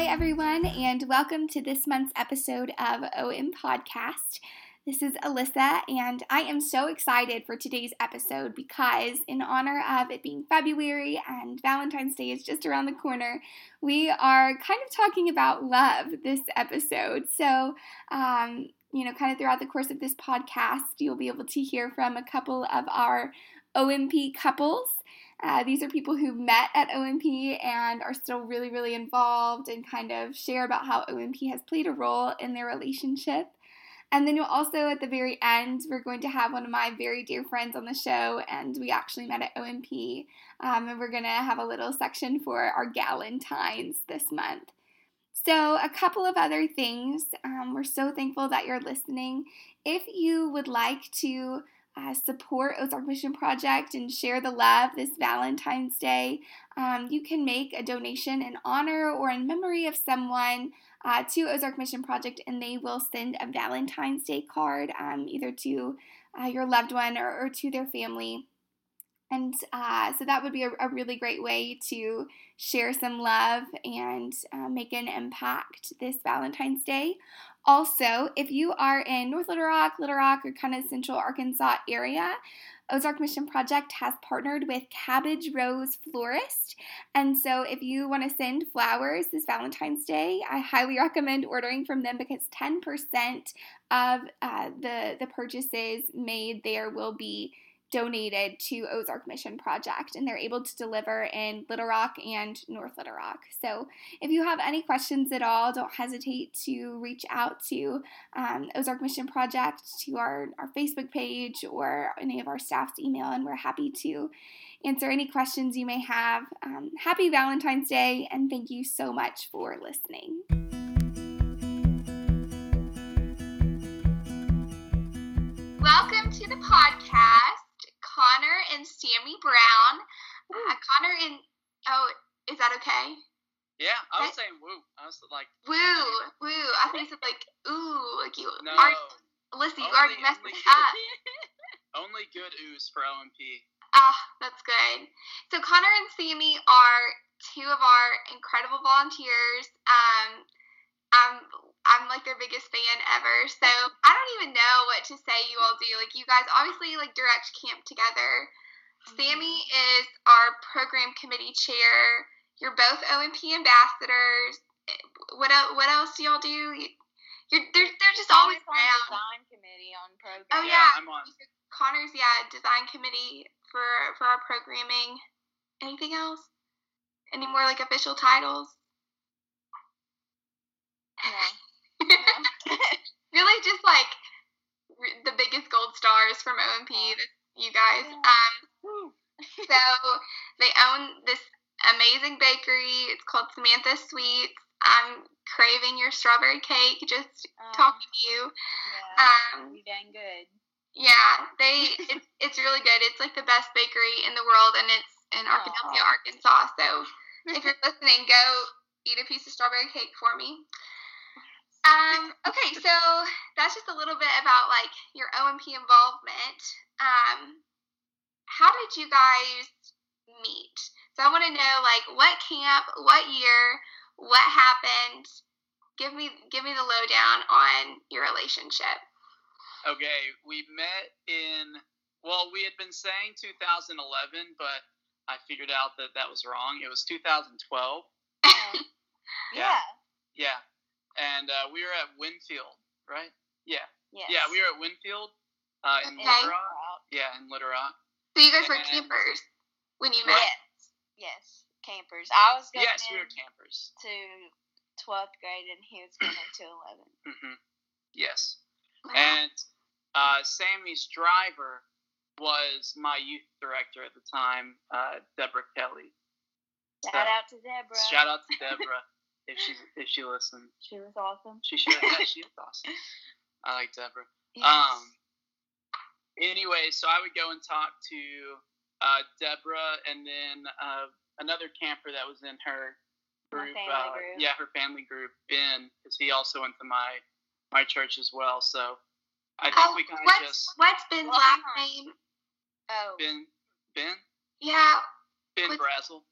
Hi, everyone, and welcome to this month's episode of OM Podcast. This is Alyssa, and I am so excited for today's episode because, in honor of it being February and Valentine's Day is just around the corner, we are kind of talking about love this episode. So, um, you know, kind of throughout the course of this podcast, you'll be able to hear from a couple of our OMP couples. Uh, these are people who met at OMP and are still really, really involved and kind of share about how OMP has played a role in their relationship. And then you'll also, at the very end, we're going to have one of my very dear friends on the show, and we actually met at OMP. Um, and we're going to have a little section for our Galentines this month. So, a couple of other things. Um, we're so thankful that you're listening. If you would like to uh, support Ozark Mission Project and share the love this Valentine's Day, um, you can make a donation in honor or in memory of someone uh, to Ozark Mission Project, and they will send a Valentine's Day card um, either to uh, your loved one or, or, to their family. And uh, so that would be a, a, really great way to share some love and uh, make an impact this Valentine's Day. Also, if you are in North Little Rock, Little Rock, or kind of central Arkansas area, Ozark Mission Project has partnered with Cabbage Rose Florist. And so, if you want to send flowers this Valentine's Day, I highly recommend ordering from them because 10% of uh, the, the purchases made there will be donated to Ozark Mission Project, and they're able to deliver in Little Rock and North Little Rock. So, if you have any questions at all, don't hesitate to reach out to um, Ozark Mission Project, to our, our Facebook page, or any of our staff's email, and we're happy to answer any questions you may have. Um, happy Valentine's Day, and thank you so much for listening. Welcome to the podcast. Connor and Sammy Brown. Uh, Connor and oh, is that okay? Yeah, I was saying woo. I was like woo, woo. I think said like ooh, like you. No. Already, listen, you already messed me up. only good ooze for OMP. Ah, that's good. So Connor and Sammy are two of our incredible volunteers. Um, I'm I'm like their biggest fan ever. So I don't even know what to say you all do. Like you guys obviously like direct camp together. Mm-hmm. Sammy is our program committee chair. You're both OMP ambassadors. What else, what else do y'all do? You're they're, they're just always on around. design committee on program. Oh Yeah, yeah, I'm on. Connor's yeah design committee for for our programming. Anything else? Any more like official titles? No. really just like the biggest gold stars from OMP, you guys. Um, so they own this amazing bakery. It's called Samantha Sweets. I'm craving your strawberry cake just Um, talking to you. Yeah. Um, you dang good. Yeah, they it's, it's really good. It's like the best bakery in the world, and it's in Arkadelphia, Arkansas. So if you're listening, go eat a piece of strawberry cake for me. Um, okay, so that's just a little bit about like your OMP involvement. Um, how did you guys meet? So I want to know like what camp, what year, what happened. Give me give me the lowdown on your relationship. Okay, we met in well, we had been saying 2011, but I figured out that that was wrong. It was 2012. Um, Yeah. yeah. Yeah, and uh, we were at Winfield, right? Yeah, Yes. yeah, we were at Winfield uh, in Okay. Little Rock. Yeah, in Little Rock. So you guys were And- campers when you met. Yes. Yes. Campers. I was going Yes, we were campers. to 12th grade and he was going into 11th. hmm Yes. Wow. And uh, Sammy's driver was my youth director at the time, uh, Deborah Kelly. Shout So, out to Deborah. Shout out to Deborah if she if she listened. She was awesome. She should. Yeah, she was awesome. I like Deborah. Yes. Um. Anyway, so I would go and talk to uh, Deborah, and then uh, another camper that was in her My group. family uh, group. Yeah, her family group, Ben, because he also went to my my church as well. So I think Oh, we kind of just what's Ben's Well, last hang name? oh. Ben Ben Yeah. Ben What's- Brazel.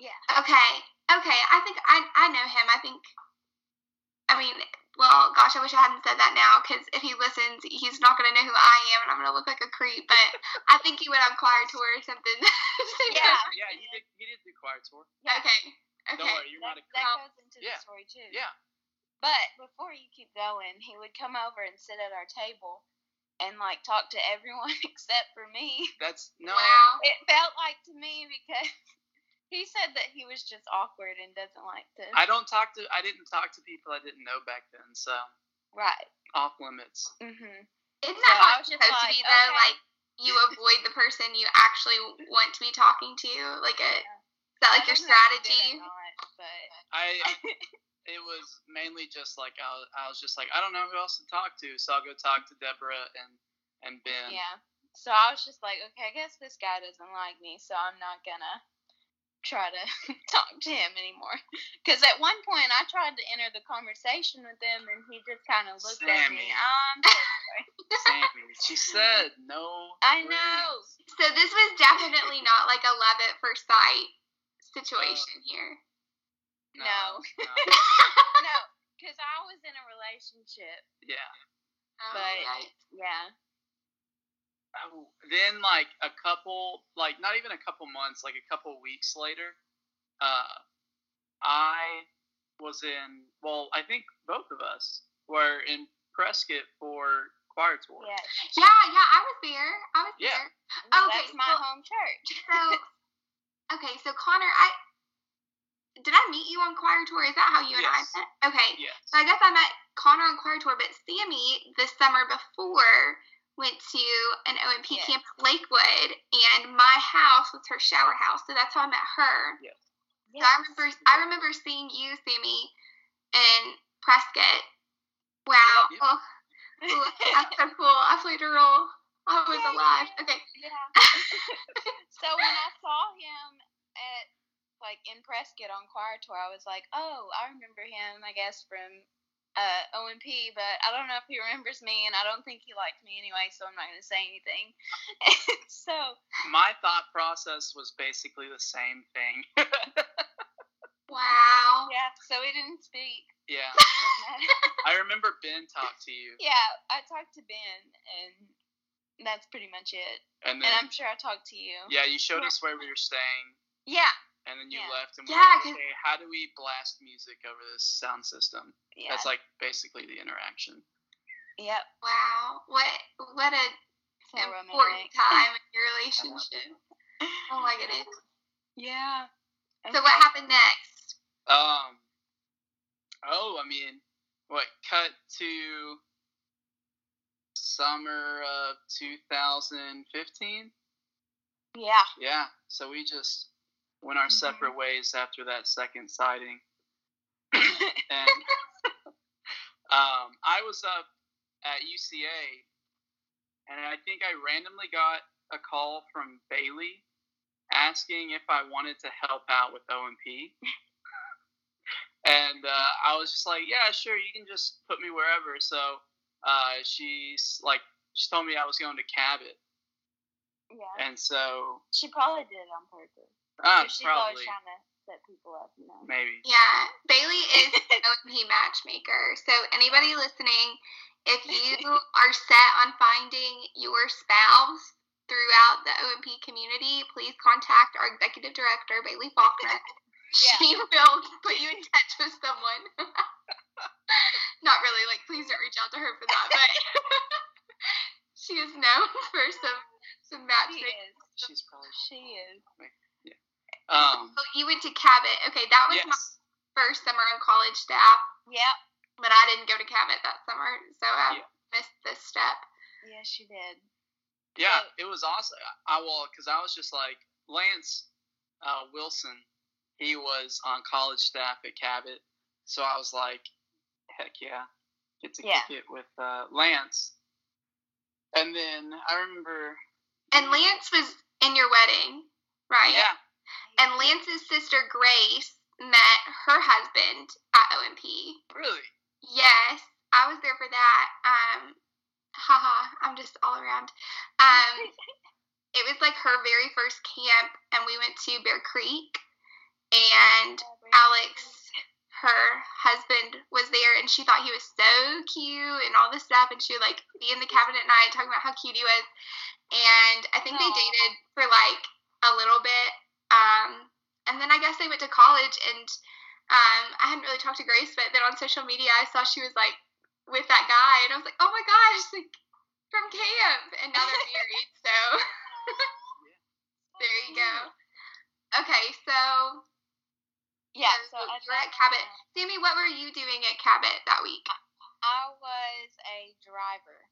Yeah. Okay. Okay, I think I I know him. I think. I mean, well, gosh, I wish I hadn't said that now because if he listens, he's not gonna know who I am, and I'm gonna look like a creep. But I think he went on choir tour or something. Yeah. Yeah, he did. He did the choir tour. Okay. Okay. Don't worry, you're That, not a that creep. goes into Yeah. the story too. Yeah. But before you keep going, he would come over and sit at our table and like talk to everyone except for me. That's no. Wow. It felt like to me because he said that he was just awkward and doesn't like to. I don't talk to. I didn't talk to people I didn't know back then. So right. off limits. Mhm. Isn't that I how was it's just supposed to be though? okay. Like you avoid the person you actually want to be talking to. Like a is that like I your don't know if he strategy? Not, but I. it was mainly just like I was, I was just like I don't know who else to talk to, so I'll go talk to Deborah and and Ben. yeah. So I was just like, okay, I guess this guy doesn't like me, so I'm not gonna try to talk to him anymore. Because at one point I tried to enter the conversation with him, and he just kind of looked at me. Sammy. I'm. Sammy, she said no. I know. friends. So this was definitely not like a love at first sight situation here. No. No. no. no, because I was in a relationship. Yeah. Oh, But- yikes. Yeah. Oh, then like a couple, like not even a couple months, like a couple weeks later, uh, I was in. Well, I think both of us were in Prescott for choir tour. Yeah. Yeah, yeah, I was there. I was Yeah. there. Okay, That's my so- home church. So, okay, so Connor, I did I meet you on choir tour? Is that how you and Yes. I met? Okay, Yes. so I guess I met Connor on choir tour, but Sammy the summer before went to an OMP Yes. camp at Lakewood, and my house was her shower house, so that's how I met her. So I remember, I remember seeing you, Sammy, in Prescott. Wow, oh, oh, that's so cool. I played a role. I was Yeah, alive. yeah. Okay. Yeah. so when I saw him at like in Prescott on choir tour, I was like, oh, I remember him. I guess from uh, OMP, but I don't know if he remembers me, and I don't think he liked me anyway, so I'm not gonna say anything. so My thought process was basically the same thing. Wow. yeah, so we didn't speak. yeah. I remember Ben talked to you, yeah, I talked to Ben, and that's pretty much it. and And I'm sure I talked to you. yeah, you showed us where we were staying, Yeah. And then you Yeah. left, and we Yeah, were like, 'cause- okay, how do we blast music over this sound system? Yeah. That's like basically the interaction. Yep. Wow. What what a So important romantic. time in your relationship. Oh my goodness. Yeah. So what happened next? Um. Oh, I mean, what? Cut to summer of 2015. Yeah. Yeah. So we just went our Mhm. separate ways after that second sighting, and um, I was up at UCA, and I think I randomly got a call from Bailey asking if I wanted to help out with OMP. and uh, I was just like, yeah, sure, you can just put me wherever. So uh, she's like, she told me I was going to Cabot, Yeah. and so She probably did it on purpose. Uh, 'Cause she's always probably trying to set people up, you know. maybe. Yeah, Bailey is an OMP matchmaker. So anybody listening, if you are set on finding your spouse throughout the OMP community, please contact our executive director, Bailey Faulkner. Yeah. She will put you in touch with someone. Not really, like please don't reach out to her for that, but she is known for some some She is. She's probably. She is. Um. Oh, you went to Cabot. Okay, that was my first summer on college staff. Yep. but I didn't go to Cabot that summer, so I Yeah. missed this step. Yes, you did. Yeah, So- it was awesome. I well, because I was just like Lance uh, Wilson. He was on college staff at Cabot, so I was like, heck yeah, get to Yeah. kick it with uh, Lance. And then I remember, And Lance was in your wedding, right? yeah, And Lance's sister Grace met her husband at OMP. really, Yes, I was there for that. Um, haha, I'm just all around. Um, it was like her very first camp, and we went to Bear Creek, and Alex, her husband, was there, and she thought he was so cute and all this stuff, and she would like be in the cabin at night talking about how cute he was. And I think they dated for like a little bit, um, and then I guess they went to college. And um, I hadn't really talked to Grace, but then on social media I saw she was like with that guy, and I was like, oh my gosh, like from camp, and now they're married. So there you go. Okay, so Yeah, so so at you're at Cabot. Sammy, what were you doing at Cabot that week? I was a driver.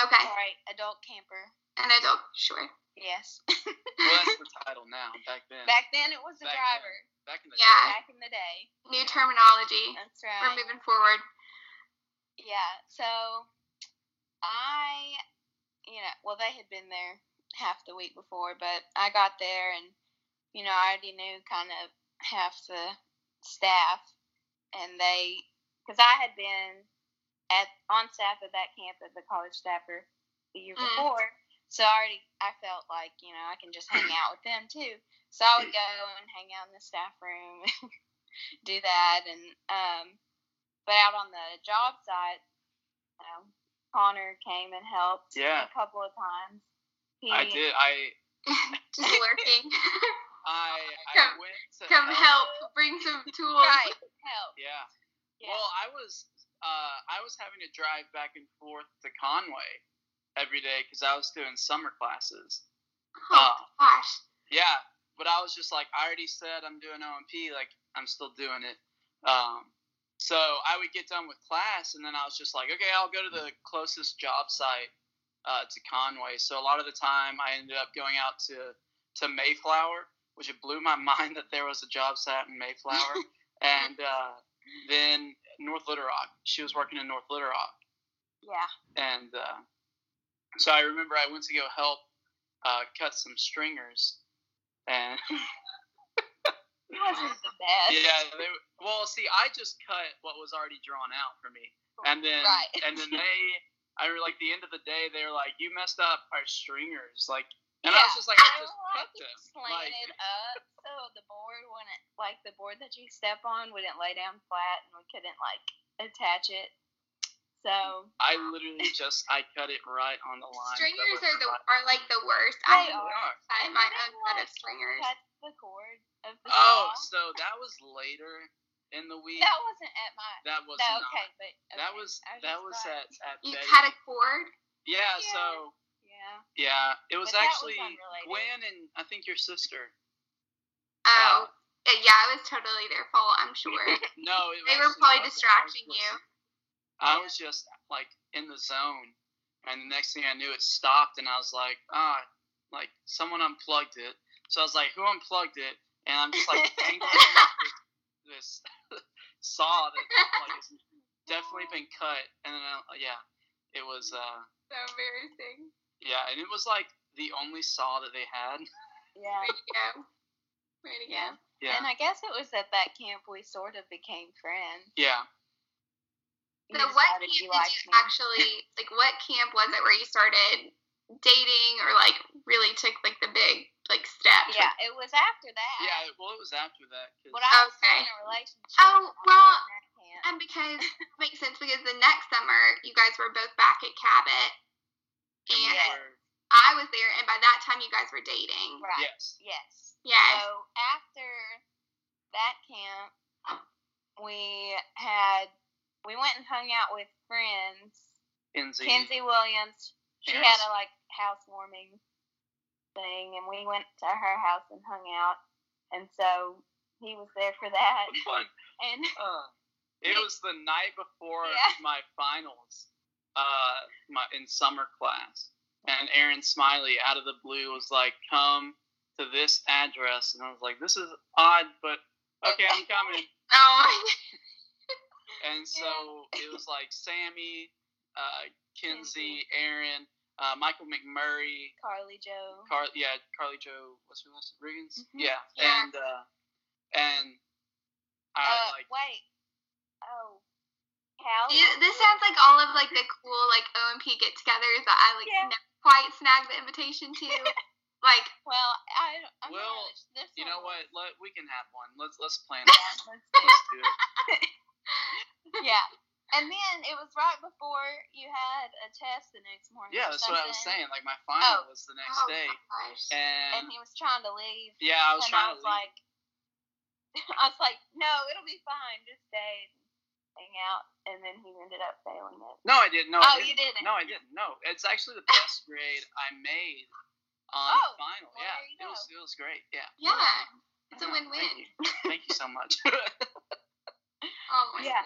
Okay, Sorry, adult camper. an adult, sure. Yes. Well, that's the title now. Back then. Back then it was the Back then. driver. Back in the Yeah. day. Back in the day. New terminology. That's right. We're moving forward. Yeah. So I, you know, well, they had been there half the week before, but I got there and, you know, I already knew kind of half the staff, and they, because I had been at on staff at that camp as a college staffer the year Mm. before, so I already I felt like you know I can just hang out with them too. So I would go and hang out in the staff room, do that, and um, but out on the job site, um, Connor came and helped Yeah. a couple of times. He, I did. I Just lurking. I I Come- went to Come help. Bring some tools. Right, help. Yeah. Yeah. Well, I was uh, I was having to drive back and forth to Conway every day because I was doing summer classes. Oh Uh, gosh. Yeah, but I was just like, I already said I'm doing OMP, like I'm still doing it. Um, so I would get done with class, and then I was just like, okay, I'll go to the closest job site uh, to Conway. So a lot of the time, I ended up going out to to Mayflower, which it blew my mind that there was a job site in Mayflower, and uh, then North Little Rock. She was working in North Little Rock, yeah. and uh, so I remember I went to go help uh, cut some stringers, and It wasn't the best. yeah, they, well, see, I just cut what was already drawn out for me, and then Right. and then they, I remember like the end of the day, they were like, "You messed up our stringers," like, and I was just like, "I They just cut them." Slanted Like, up, so the board wouldn't like the board that you step on wouldn't lay down flat, and we couldn't like attach it. So I literally just I cut it right on the line. that Stringers are the right- are like the worst. They I have are. I And my you own didn't, set of like, stringers. cut the cord of the Oh, saw. so that was later in the week. that wasn't at my. That was no, not. okay, but That okay, was that was at at You Betty. cut a cord. Yeah, Yeah. so Yeah. yeah, it was But that was actually unrelated. Gwen and I think your sister. Oh, uh, yeah, it was totally their fault. I'm sure. No, it They were probably wasn't. I was distracting you. I was just like in the zone, and the next thing I knew, it stopped, and I was like, ah, like someone unplugged it. So I was like, who unplugged it? And I'm just like dangling this, this saw that like has definitely been cut, and then I, yeah, it was uh So embarrassing. yeah, and it was like the only saw that they had. Yeah. Way to go. Way to Yeah. go. Yeah, And I guess it was at that camp we sort of became friends. yeah. You So what camp did you me. actually like? What camp was it where you started dating or like really took like the big like step? Yeah, it was after that. Yeah, well, it was after that. 'cause- But I was Okay. in a relationship. Oh, when I was well, in that camp. And because it makes sense because the next summer you guys were both back at Cabot, and Yeah. I was there, and by that time you guys were dating. right. yes. Yes. Yes. So after that camp, we had we went and hung out with friends. Kinsey. Kenzie Williams. She Yes. had a like housewarming thing, and we went to her house and hung out. And so he was there for that. Fun. And Uh, it was the night before Yeah. my finals, uh, my in summer class, and Aaron Smiley out of the blue was like, "Come to this address," and I was like, "This is odd, but okay, I'm coming." Oh And so it was like Sammy, uh, Kinsey, Aaron, uh, Michael McMurray, Carly Joe. Car, yeah, Carly Joe, what's her last Riggins? Mhm. Yeah, Yeah. and uh, and I uh, like wait. Oh. Callie. This sounds like all of like the cool like OMP get-togethers that I like Yeah. never quite snagged the invitation to. Like, Well, I. I'm Well, really, this You one know what? Let we can have one. Let's let's plan one. Let's Let's do it. yeah. And then it was right before you had a test the next morning. Yeah, that's what I was saying. Like my final Oh. was the next oh day, and And he was trying to leave. yeah, I was and trying I was to leave. like, I was like, no, it'll be fine. Just stay and hang out. And then he ended up failing it. no, I didn't. No, oh, I you didn't. didn't. No, I didn't. No, it's actually the best grade I made on Oh, the final. well, yeah, it was it was great. Yeah. Yeah. It's a win-win. Thank you. Thank you so much. Oh my Yeah.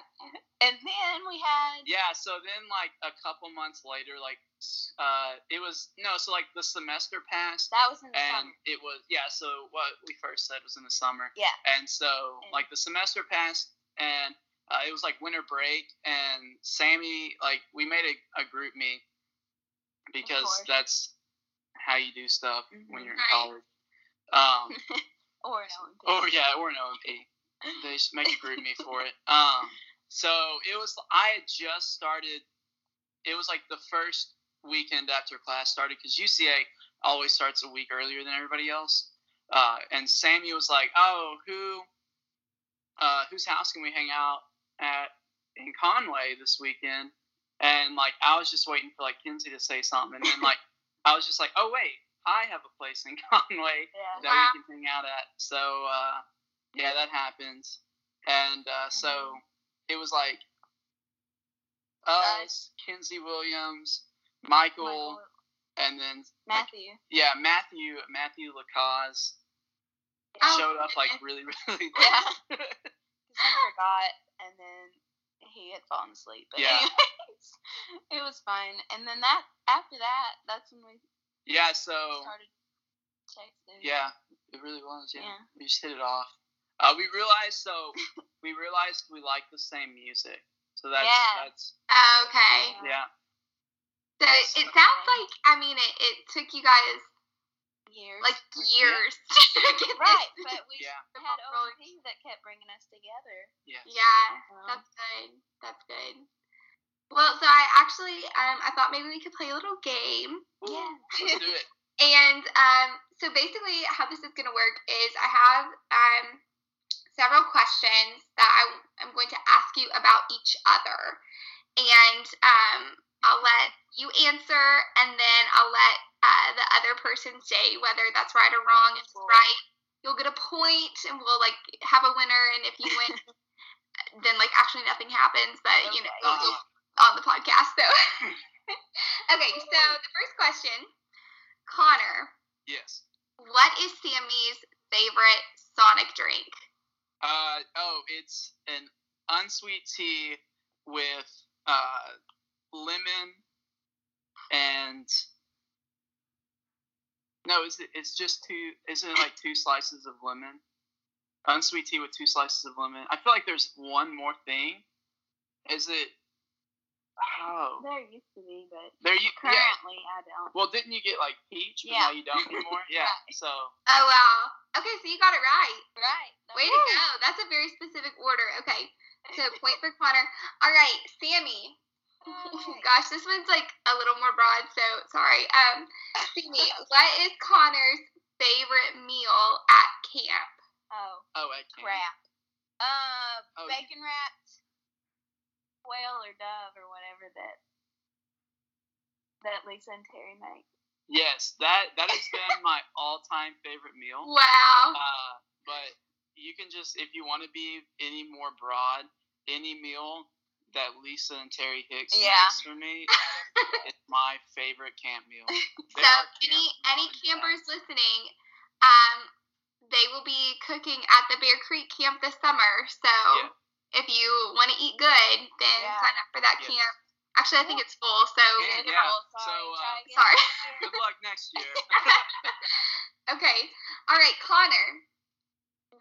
And then we had. yeah. So then, like a couple months later, like uh, it was no. So like the semester passed. That was in the and summer. it was yeah so what we first said was in the summer Yeah. and so And- like the semester passed and uh, it was like winter break and sammy like we made a, a GroupMe because that's how you do stuff when Mhm. you're in college um Or an Olympic. or yeah or an omp they make a GroupMe for it. Um so it was i had just started it was like the first weekend after class started because uca always starts a week earlier than everybody else. Uh, and sammy was like oh who uh, whose house can we hang out at in conway this weekend? And like i was just waiting for like kinsey to say something. And then like i was just like oh wait i have a place in conway Yeah. that we can hang out at. So uh, yeah, that happens, and uh, so Mhm. it was like us, Kinsey Williams, Michael, Michael, and then like, Matthew. yeah, Matthew Matthew Lacaze Oh, showed up like really really late. Yeah. He forgot, and then he had fallen asleep. But Yeah. anyways, it was fun. And then that after that, that's when we yeah. So started texting. yeah, it really was. Yeah, Yeah. we just hit it off. Uh, we realized so we realized we like the same music. So that's Yeah. that's Okay. yeah. So it sounds like I mean it, it took you guys Years. like years to get right, this. but we Yeah. had Rolling. OMP that kept bringing us together. Yes. Yeah, Um, that's good. That's good. Well, so I actually um I thought maybe we could play a little game. Yeah. Let's do it. And um, so basically, how this is going to work is I have um, several questions that I, am going to ask you about each other. And um, I'll let you answer, and then I'll let uh, the other person say whether that's right or wrong. If it's Cool. right, you'll get a point, and we'll like have a winner. And if you win, then like actually nothing happens. But you know, Okay. you'll, you'll on the podcast. So, okay. So the first question, Connor, Yes. what is Sammy's favorite Sonic drink? Uh oh, it's an unsweet tea with uh lemon and no, is it? It's just two. Isn't it like two slices of lemon? Unsweet tea with two slices of lemon. I feel like there's one more thing. Is it? Oh, There used to be, but there you. Yeah. currently I don't. Well, didn't you get like peach, but Yeah. now you don't anymore? Yeah. So Oh wow. Okay, so you got it right. Right. Way to go. That's a very specific order. Okay. So point for Connor. All right, Sammy. Alright. Gosh, this one's like a little more broad, so sorry. Um, Sammy, what is Connor's favorite meal at camp? Oh oh, I can't. crap. Uh, Oh, you- bacon wrapped quail or dove or whatever that that Lisa and Terry make. Yes, that that has been my all-time favorite meal. Wow. Uh, but you can just, if you want to be any more broad, any meal that Lisa and Terry Hicks Yeah. makes for me it's my favorite camp meal. So There any any moms campers listening, um, they will be cooking at the Bear Creek camp this summer. So Yeah. if you want to eat good, then Yeah. sign up for that Yes. camp. Actually, I think it's full. So Yeah, yeah. know, So, Sorry. uh, sorry. Good luck next year. okay. All right, Connor.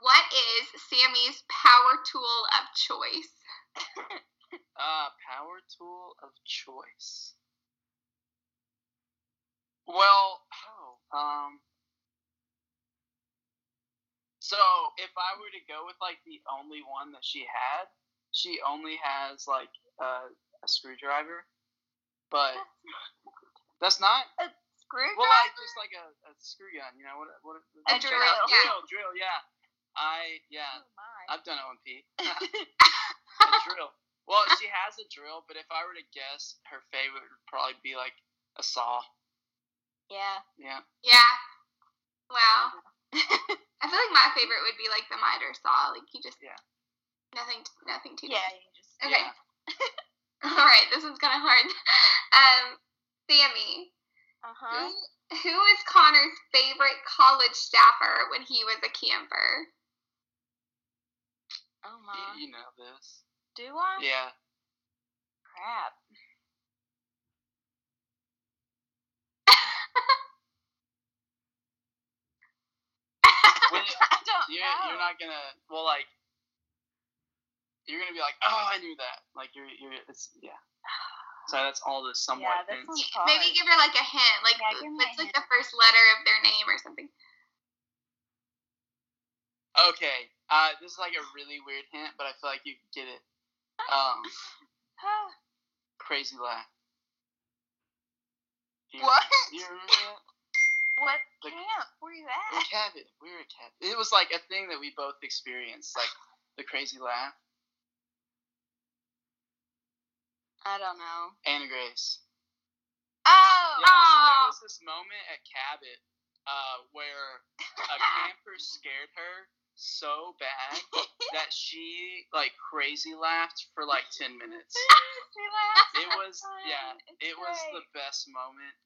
What is Sammy's power tool of choice? Uh, power tool of choice. Well, oh, um, so if I were to go with like the only one that she had, she only has like uh, a screwdriver, but that's not. a screwdriver. Well, like just like a, a screw gun, you know what? What? A what- drill. Drill, drill, yeah. I yeah, Oh my. I've done OMP. a drill. Well, she has a drill, but if I were to guess, her favorite would probably be like a saw. yeah. Yeah. Yeah. Wow. Mm-hmm. I feel like my favorite would be like the miter saw. Like you just Yeah. nothing nothing too Yeah. You just. Okay. Yeah. All right, this one's kind of hard. Um, Sammy, Uh who, huh. who is Connor's favorite college staffer when he was a camper? Oh You, my. you know this. Do I? Yeah. Crap. When I don't You're, know. you're not gonna. Well, like. You're gonna be like, oh, I knew that. Like you're, you're. It's yeah. So that's all the Yeah, somewhat this hints. one's. Maybe give her like a hint, like Yeah, give what's like hint. the first letter of their name or something. Okay. Uh, this is like a really weird hint, but I feel like you get it. Um, crazy laugh. Do you- What? Do you remember that? what Like- camp were you We at? cabin. We were a cabin. It was like a thing that we both experienced, like the crazy laugh. I don't know. Anna Grace. Oh. Yeah, so there was this moment at Cabot uh, where a camper scared her so bad that she like crazy laughed for like 10 minutes. She laughed It was yeah, It's it was the best moment.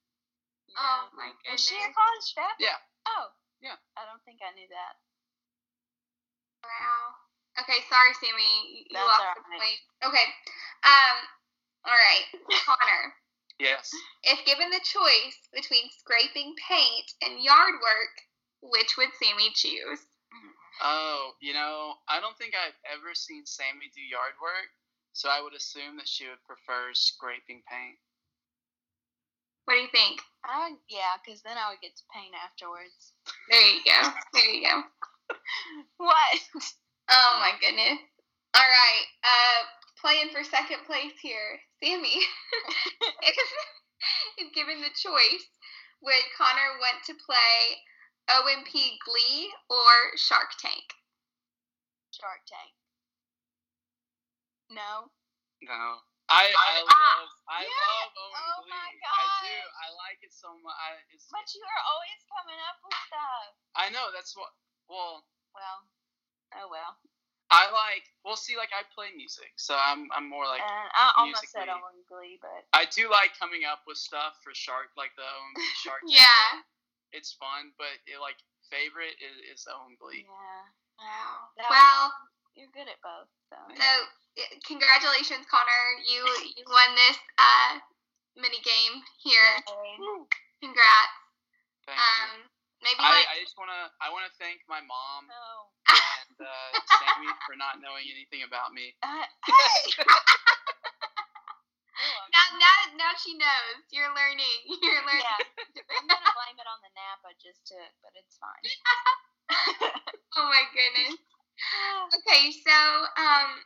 Oh my Was she a college staff? Yeah. Oh. Yeah. I don't think I knew that. Wow. Okay, sorry, Sammy. You That's lost all the point. Okay. Um. All right, Connor. Yes. If given the choice between scraping paint and yard work, which would Sammy choose? Oh, you know, I don't think I've ever seen Sammy do yard work, so I would assume that she would prefer scraping paint. What do you think? I yeah, because then I would get to paint afterwards. There you go. There you go. What? Oh my goodness. All right. Uh, playing for second place here, Sammy. if, if given the choice, would Connor want to play OMP Glee or Shark Tank? Shark Tank. No. No. I I Ah, love I yeah. love OMP Oh Glee. my I do. I like it so much. I, it's, But you are always coming up with stuff. I know that's what. Well, Well. Oh well. I like. Well, see, like I play music, so I'm I'm more like and I almost said musically- OMP Glee, but I do like coming up with stuff for Shark, like the OMG Shark. Yeah. thing. It's fun, but it, like favorite is, is OMP Glee. yeah. Wow. That Well, You're good at both, so. so congratulations, Connor. You you won this uh mini game here. Congrats. Thank you. Um, maybe I, like I just wanna I wanna thank my mom No. and uh, Sammy for not knowing anything about me. Uh, hey. You're now now now she knows. You're learning. You're learning. Yeah. I'm gonna blame it on the Napa just to, but it's fine. Oh my goodness. Okay, so um,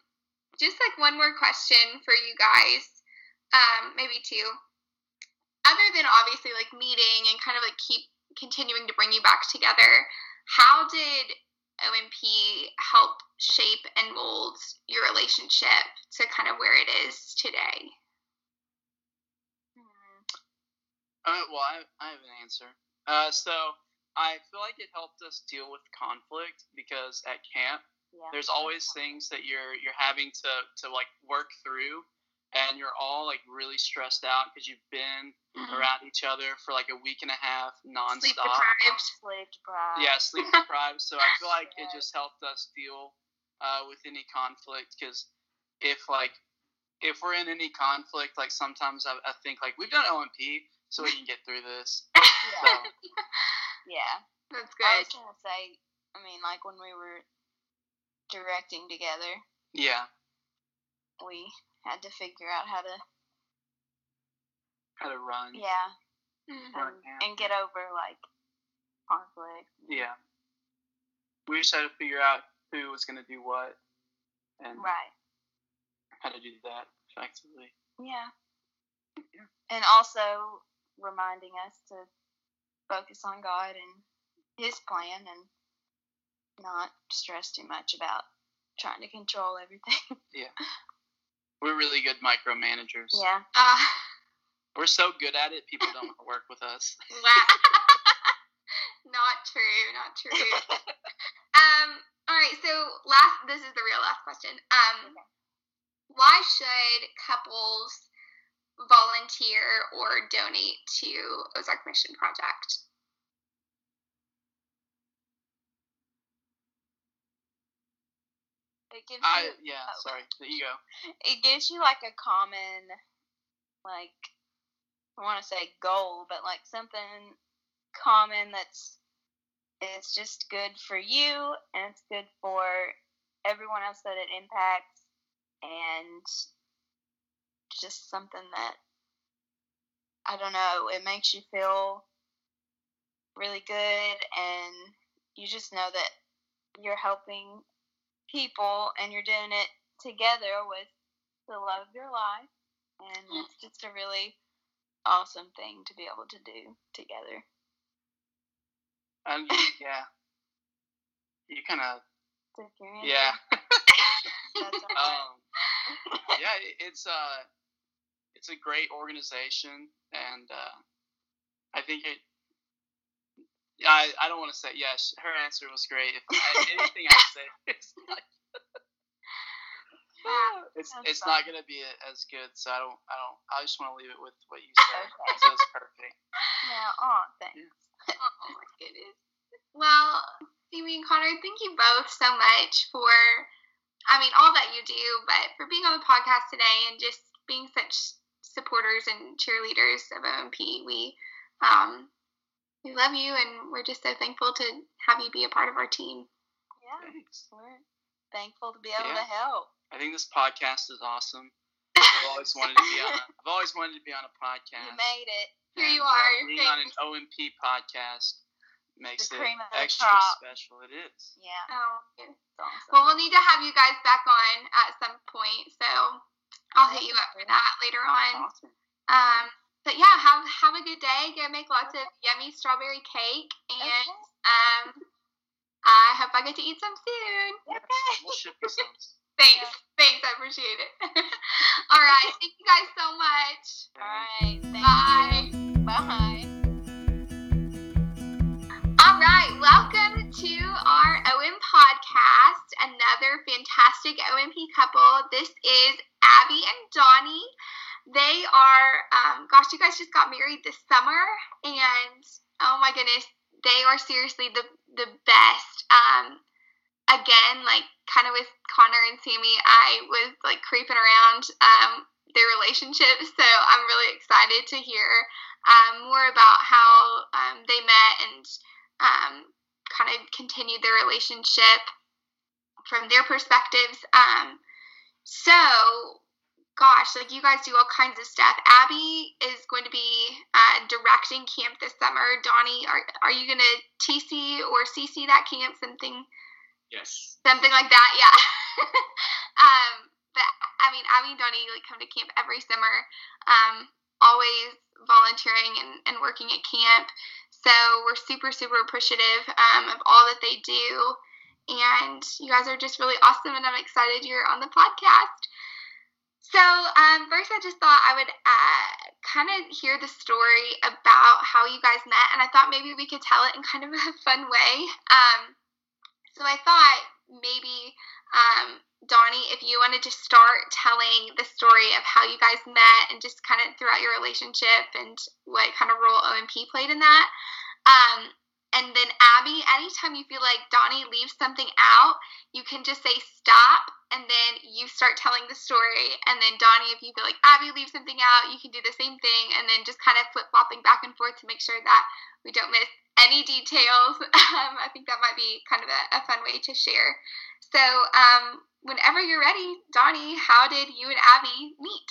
just like one more question for you guys, um, maybe two. Other than obviously like meeting and kind of like keep continuing to bring you back together, how did OMP help shape and mold your relationship to kind of where it is today? Hmm. Uh, well, I, I have an answer. Uh, so I feel like it helped us deal with conflict because at camp Yeah. there's always things that you're you're having to to like work through, and you're all like really stressed out because you've been around each other for like a week and a half Sleep nonstop. deprived. Slave deprived. Yeah, sleep deprived. So I feel like it just helped us deal uh, with any conflict because if like if we're in any conflict, like sometimes I, I think like we've done OMP, so we can get through this. So Yeah. That's good. I was gonna say, I mean, like when we were directing together, yeah, we had to figure out how to, how to run. yeah, Mhm. Run and, get over like conflict. Yeah. We just had to figure out who was gonna do what and Right. how to do that effectively. Yeah. Yeah. And also reminding us to focus on God and His plan and not stress too much about trying to control everything. We're really good micromanagers. yeah. Uh, We're so good at it, people don't want to work with us. not true. Not true. um. All right. So last. This is the real last question. Um. Why should couples volunteer or donate to Ozark Mission Project? It gives I you yeah, oh. sorry, the ego. it gives you like a common like I want to say goal, but like something common that's it's just good for you and it's good for everyone else that it impacts and just something that I don't know, it makes you feel really good and you just know that you're helping people and you're doing it together with the love of your life and it's just a really awesome thing to be able to do together. Um, yeah. You kind of Took your answer? yeah. That's all right. um, yeah, it's uh, it's a great organization, and uh, I think it. I I don't want to say yes. Her answer was great. If I, anything I say, it's like it's That's it's not gonna be as good. So I don't I don't. I just want to leave it with what you said. Okay. So it's perfect. Yeah, oh, thanks. Oh my goodness. Well, Amy and Connor, thank you both so much for, I mean, all that you do, but for being on the podcast today and just being such supporters and cheerleaders of OMP. We, um, we love you, and we're just so thankful to have you be a part of our team. Yeah, Thanks. we're thankful to be able Yeah. to help. I think this podcast is awesome. I've always wanted to be on. A, I've always wanted to be on a podcast. You made it. Here you And, uh, are. being on an OMP podcast makes The it cream of the extra crop. special. It is. Yeah, Oh, it's awesome. well, we'll need to have you guys back on at some point, so I'll hit you up for that later on. Awesome. Um, but yeah, have have a good day. Go make lots of yummy strawberry cake, and um, I hope I get to eat some soon. Okay. We'll ship you some. Thanks, thanks, I appreciate it. All right, thank you guys so much. All right. Thank Bye. you. Bye. All right, welcome to our OM podcast. Another fantastic OMP couple. This is Abby and Donnie. They are, um, gosh, you guys just got married this summer, and oh my goodness, they are seriously the the best. Um, again, like kind of with Connor and Sammy, I was like creeping around um, their relationship, so I'm really excited to hear um, more about how um, they met and um, kind of continued their relationship from their perspectives. Um, so, gosh, like you guys do all kinds of stuff. Abby is going to be uh, directing camp this summer. Donnie, are are you going to TC or CC that camp? Something Yes. something like that. Yeah. um, but I mean, Abby and Donnie like come to camp every summer. Um, always volunteering and, and working at camp. So we're super, super appreciative um, of all that they do. And you guys are just really awesome, and I'm excited you're on the podcast. So, um, first, I just thought I would uh, kind of hear the story about how you guys met, and I thought maybe we could tell it in kind of a fun way. Um, so, I thought maybe um, Donnie, if you wanted to start telling the story of how you guys met and just kind of throughout your relationship and what kind of role OMP played in that. Um, and then Abby, anytime you feel like Donnie leaves something out, you can just say stop and then you start telling the story. And then Donnie, if you feel like Abby leaves something out, you can do the same thing and then just kind of flip flopping back and forth to make sure that we don't miss any details. Um, I think that might be kind of a, a fun way to share. So, um, whenever you're ready, Donnie, how did you and Abby meet?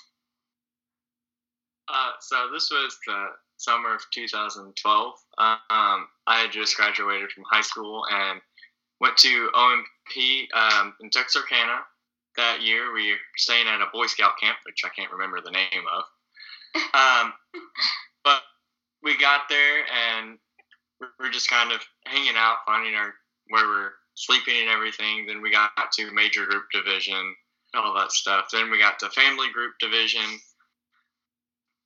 Uh, so this was the summer of 2012. Um, I had just graduated from high school and went to OMP um, in Texarkana that year. We were staying at a Boy Scout camp, which I can't remember the name of. Um, but we got there and we were just kind of hanging out, finding our where we're sleeping and everything. Then we got to major group division, all that stuff. Then we got to family group division,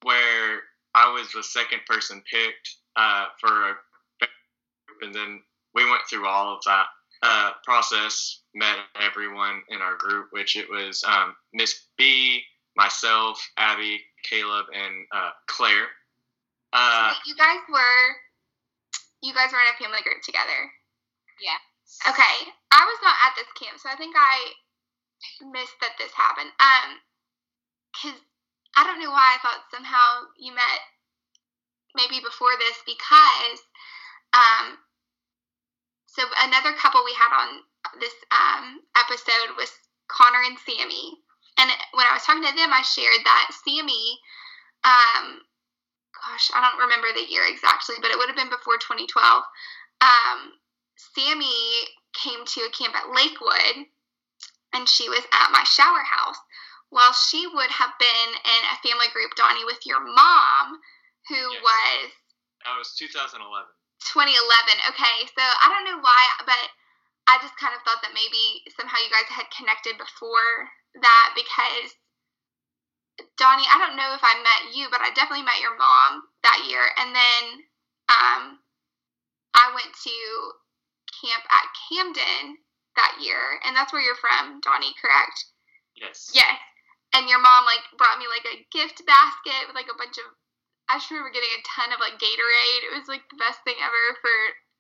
where I was the second person picked uh, for a group, and then we went through all of that uh, process, met everyone in our group, which it was um, Miss B, myself, Abby, Caleb, and uh, Claire. Uh, So you guys were you guys were in a family group together. Yeah. Okay. I was not at this camp, so I think I missed that this happened. Um cuz I don't know why I thought somehow you met maybe before this because um so another couple we had on this um episode was Connor and Sammy. And when I was talking to them, I shared that Sammy um gosh, I don't remember the year exactly, but it would have been before 2012. Um, Sammy came to a camp at Lakewood, and she was at my shower house. While she would have been in a family group, Donnie, with your mom, who Yes. was that was 2011. 2011. Okay, so I don't know why, but I just kind of thought that maybe somehow you guys had connected before that because Donnie, I don't know if I met you, but I definitely met your mom that year, and then um, I went to camp at Camden that year, and that's where you're from, Donnie, correct? Yes. Yes. And your mom like brought me like a gift basket with like a bunch of I just remember getting a ton of like Gatorade. It was like the best thing ever for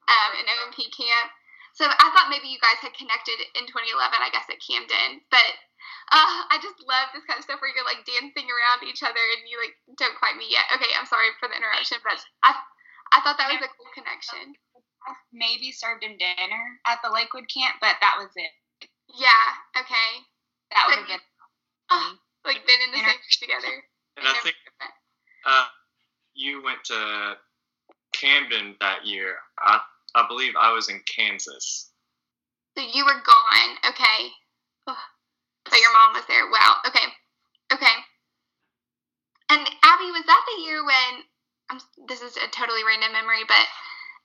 um, an OMP camp. So I thought maybe you guys had connected in 2011, I guess at Camden. But uh, I just love this kind of stuff where you're like dancing around each other and you like don't quite meet yet. Okay, I'm sorry for the interruption, but I I thought that was a cool connection. Maybe served him dinner at the Lakewood camp, but that was it. Yeah. Okay. That would But have been. Oh, like been in the same group together. And I never think uh, you went to Camden that year. I, I believe I was in Kansas. So you were gone. Okay. Ugh. But your mom was there. Wow. Okay. Okay. And Abby, was that the year when? I'm, this is a totally random memory, but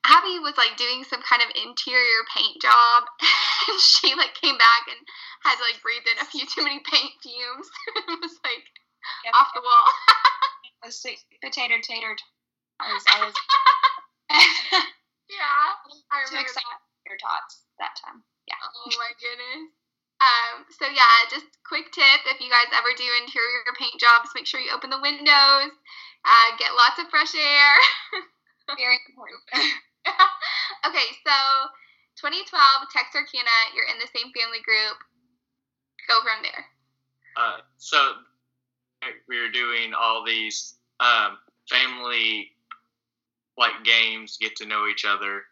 Abby was like doing some kind of interior paint job, and she like came back and had to like breathe in a few too many paint fumes. it was like Yep. off the wall. was sweet potato tater. t- I was, I was yeah, I too remember excited for tots that time. Yeah. Oh my goodness. Um, so yeah, just quick tip: if you guys ever do interior paint jobs, make sure you open the windows, uh, get lots of fresh air. Very important. okay, so 2012 Texarkana, you're in the same family group. Go from there. Uh, so we were doing all these um, family like games, get to know each other.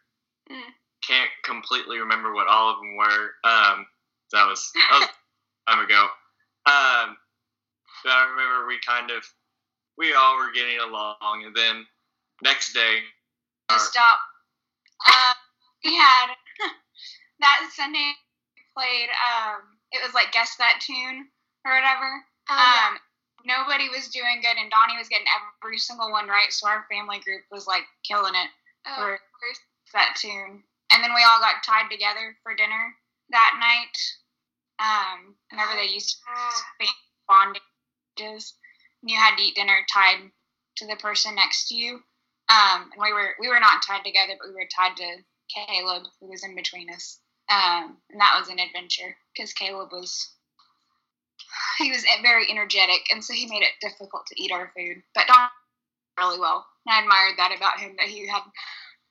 Mm. Can't completely remember what all of them were. Um, that was that was a time ago. Um, but I remember we kind of we all were getting along, and then next day, to our, stop. Um, we had that Sunday we played. Um, it was like guess that tune or whatever. Oh, Um, nobody was doing good, and Donnie was getting every single one right. So our family group was like killing it oh, for that tune. And then we all got tied together for dinner that night. Um, whenever they used to Ah. bondages, and you had to eat dinner tied to the person next to you. Um, and we were we were not tied together, but we were tied to Caleb, who was in between us. Um, and that was an adventure because Caleb was he was very energetic, and so he made it difficult to eat our food. But Don really well. And I admired that about him that he had.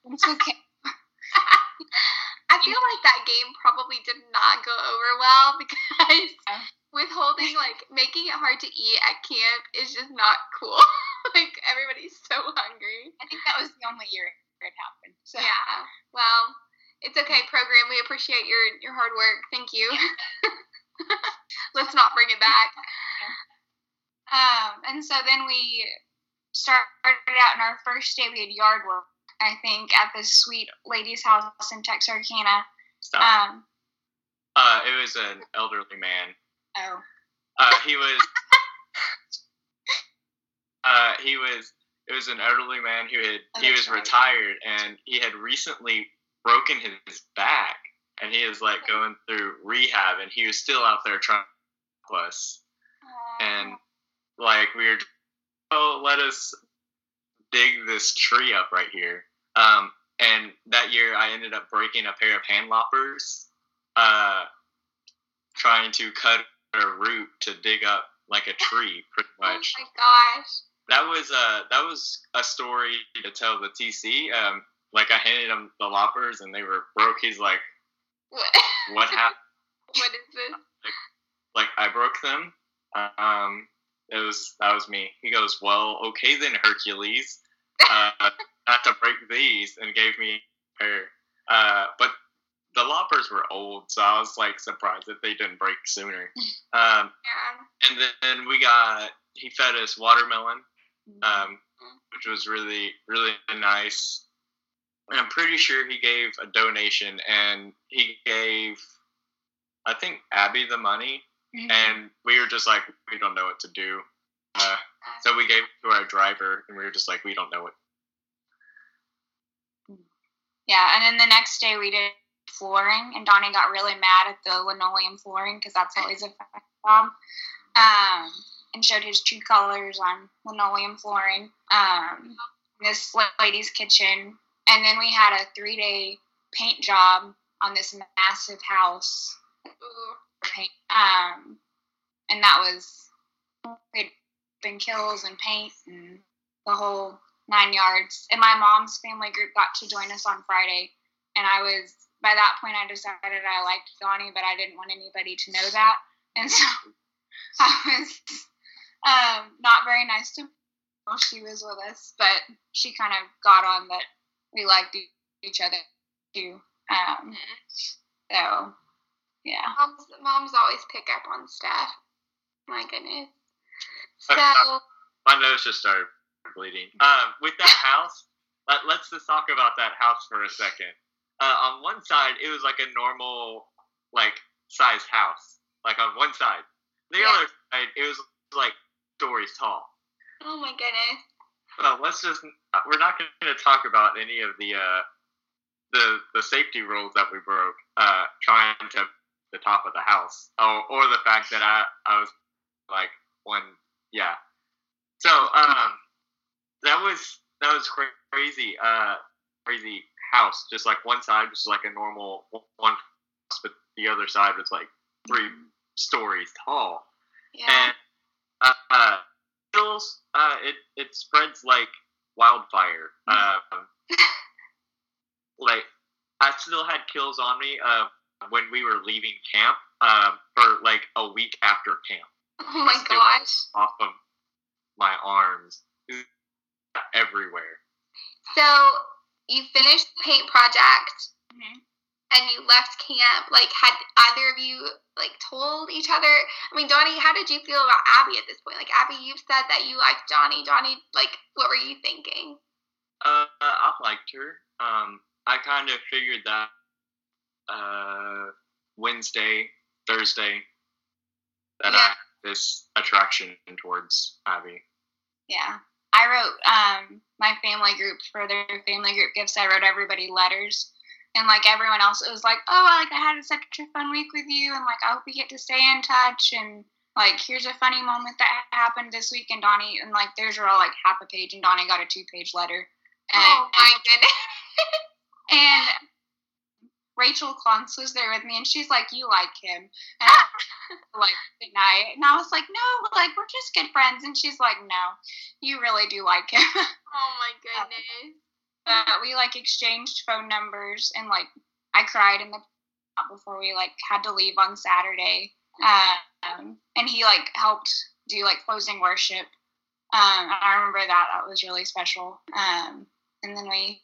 It's okay. I feel like that game probably did not go over well because Yeah. withholding, like making it hard to eat at camp is just not cool. like everybody's so hungry. I think that was the only year it happened. So Yeah. Well, it's okay, program. We appreciate your your hard work. Thank you. Let's not bring it back. Um, and so then we started out in our first day. We had yard work, I think, at this sweet lady's house in Texarkana. stop. Um, uh, it was an elderly man. oh, Uh, he was. Uh, he was. it was an elderly man who had Oh, he was right. retired and he had recently broken his back and he was like going through rehab and he was still out there trying to help us. And like we were oh let us dig this tree up right here. Um and that year i ended up breaking a pair of hand loppers uh trying to cut a root to dig up like a tree pretty much. Oh much. my gosh. that was uh that was a story to tell the tc um like i handed him the loppers and they were broke. He's like What? what happened what is this? like I broke them. Um, it was that was me. He goes, well, okay then, Hercules, uh, not to break these, and gave me a pair. Uh, but the loppers were old, so I was like surprised that they didn't break sooner. Um, Yeah. and then we got he fed us watermelon, um, which was really really nice. I'm pretty sure he gave a donation, and he gave, I think Abby the money, Mhm. and we were just like, we don't know what to do. Uh, so we gave it to our driver, and we were just like, we don't know what. Yeah, and then the next day we did flooring, and Donnie got really mad at the linoleum flooring because that's always a job. Um, and showed his true colors on linoleum flooring. Um, this lady's kitchen, and then we had a three day paint job on this massive house. Paint, um, and that was we'd been Kilz and paint and the whole nine yards. And my mom's family group got to join us on Friday, and I was by that point I decided I liked Donnie, but I didn't want anybody to know that, and so I was um, not very nice to her while she was with us, but she kind of got on that we liked each other too. Um, so yeah, Moms, moms always pick up on stuff. My goodness. So, My nose just started bleeding. Um, with that house, let, let's just talk about that house for a second. Uh, on one side, it was like a normal, like, sized house. Like, on one side. The Yeah. other side, it was like stories tall. oh my goodness. Well, let's just, uh, we're not going to talk about any of the, uh, the, the safety rules that we broke, uh, trying to the top of the house. Oh, or the fact that I, I was like one, yeah. So, um, that was, that was cra- crazy, uh, crazy house. Just like one side was like a normal one, house, but the other side was like three stories tall Yeah. and uh, uh, uh, it it spreads like wildfire. Um, like I still had Kilz on me uh, when we were leaving camp um, for like a week after camp, oh my still- gosh. off of my arms, everywhere. So, you finished the paint project Mhm. And you left camp. Like, had either of you, like, told each other? I mean, Donnie, how did you feel about Abby at this point? Like, Abby, you've said that you liked Donnie. Donnie, like, what were you thinking? Uh, I liked her. Um, I kind of figured that uh, Wednesday, Thursday, that I Yeah. had this attraction towards Abby. Yeah. I wrote um my family group for their family group gifts. I wrote everybody letters, and like everyone else, it was like, oh, like I had such a fun week with you, and like I hope we get to stay in touch, and like here's a funny moment that happened this week, and Donnie, and like theirs were all like half a page, and Donnie got a two page letter, and oh my goodness. and Rachel Klontz was there with me, and she's like, "You like him?" And I was like, "Good night." And I was like, "No, like we're just good friends." And she's like, "No, you really do like him." oh my um, goodness. Uh, we like exchanged phone numbers, and like I cried in the before we like had to leave on Saturday. Um, and he like helped do like closing worship. Um, and I remember that that was really special. Um, and then we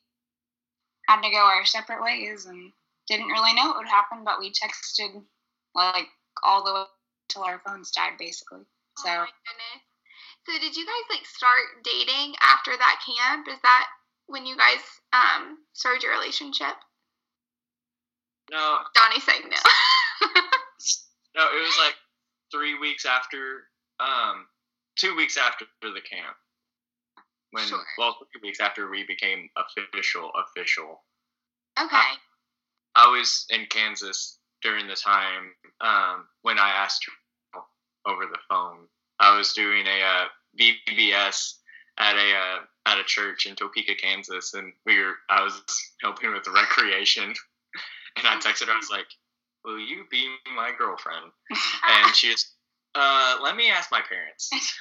had to go our separate ways and didn't really know what would happen, but we texted like all the way till our phones died, basically. So Oh my goodness. So did you guys like start dating after that camp? Is that when you guys um started your relationship? No, Donnie saying no. no, it was like three weeks after, um, two weeks after the camp. when Sure. well three weeks after we became official official. Okay. I was in Kansas during the time um, when I asked her over the phone. I was doing a uh, VBS at a uh, at a church in Topeka, Kansas, and we were I was helping with the recreation, and I texted her. I was like, "Will you be my girlfriend?" And she just, uh, "Let me ask my parents." That's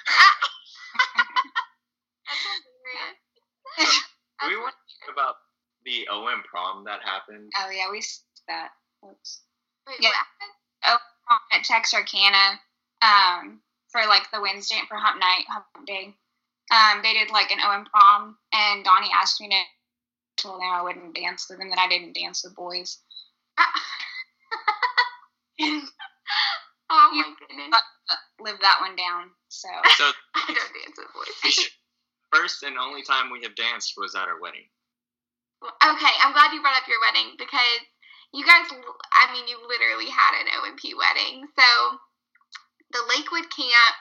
hilarious. Do we want to talk about the OM prom that happened? Oh yeah, we that. Oops. Wait, Yeah. what happened? At Texarkana, um, for like the Wednesday for Hump Night, Hump Day, um, they did like an OM prom, and Donnie asked me to. Told them I wouldn't dance with them, that I didn't dance with boys. oh my goodness. Live that one down. So So I don't dance with boys. first and only time we have danced was at our wedding. Okay, I'm glad you brought up your wedding because you guys, I mean, you literally had an OMP wedding. So the Lakewood camp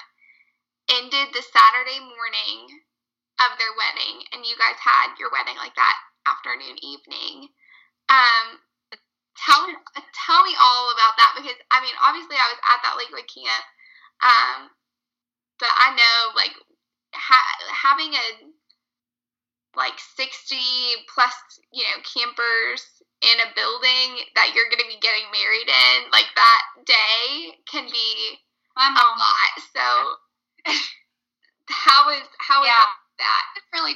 ended the Saturday morning of their wedding, and you guys had your wedding like that afternoon, evening. Um, tell me, tell me all about that because I mean, obviously, I was at that Lakewood camp, um, but I know like ha- having a like 60 plus, you know, campers in a building that you're going to be getting married in, like that day can be a lot. So how is how is Yeah. that? It's really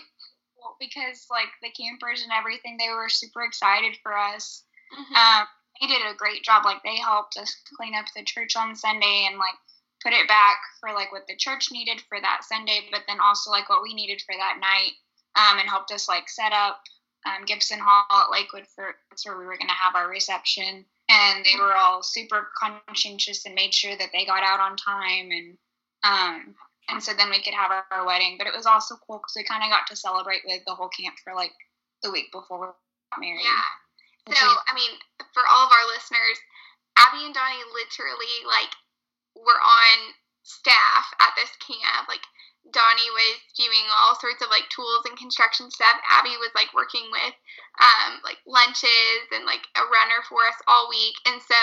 cool because like the campers and everything, they were super excited for us. Mhm. Um, they did a great job. Like they helped us clean up the church on Sunday and like put it back for like what the church needed for that Sunday, but then also like what we needed for that night. Um, and helped us like set up um, Gibson Hall at Lakewood for that's where we were gonna have our reception. And they were all super conscientious and made sure that they got out on time and um, and so then we could have our, our wedding. But it was also cool because we kind of got to celebrate with the whole camp for like the week before we got married. Yeah. So, I mean, for all of our listeners, Abby and Donnie literally like were on staff at this camp. Like Donnie was doing all sorts of like tools and construction stuff. Abby was like working with um like lunches and like a runner for us all week. And so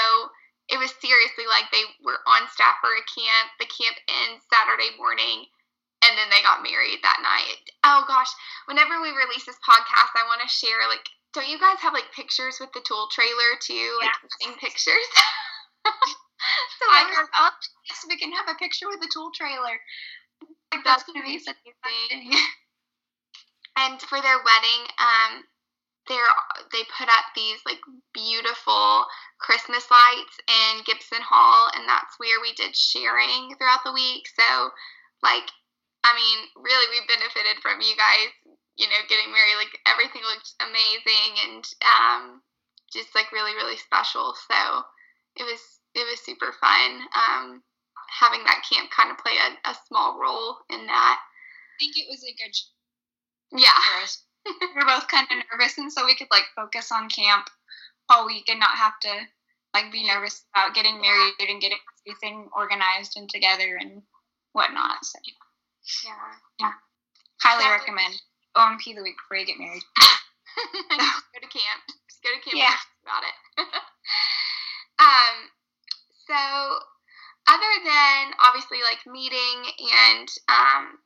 it was seriously like they were on staff for a camp. The camp ends Saturday morning and then they got married that night. Oh gosh, whenever we release this podcast, I want to share like don't you guys have like pictures with the tool trailer too? Like wedding pictures? so I was, up. Yes, we can have a picture with the tool trailer. Like, That's that's gonna be such a amazing. thing. and for their wedding, um, they're they put up these like beautiful Christmas lights in Gibson Hall, and that's where we did sharing throughout the week. So, like, I mean, really, we benefited from you guys, you know, getting married. Like, everything looked amazing and um, just like really, really special. So, it was it was super fun. Um, having that camp kind of play a, a small role in that. I think it was a good Yeah. We were both kind of nervous, and so we could like focus on camp all week and not have to like be nervous about getting married and getting everything organized and together and whatnot. So Yeah. Yeah, highly So- recommend OMP the week before you get married. Go to camp. Just go to camp Yeah. about it. um, so other than obviously like meeting and um,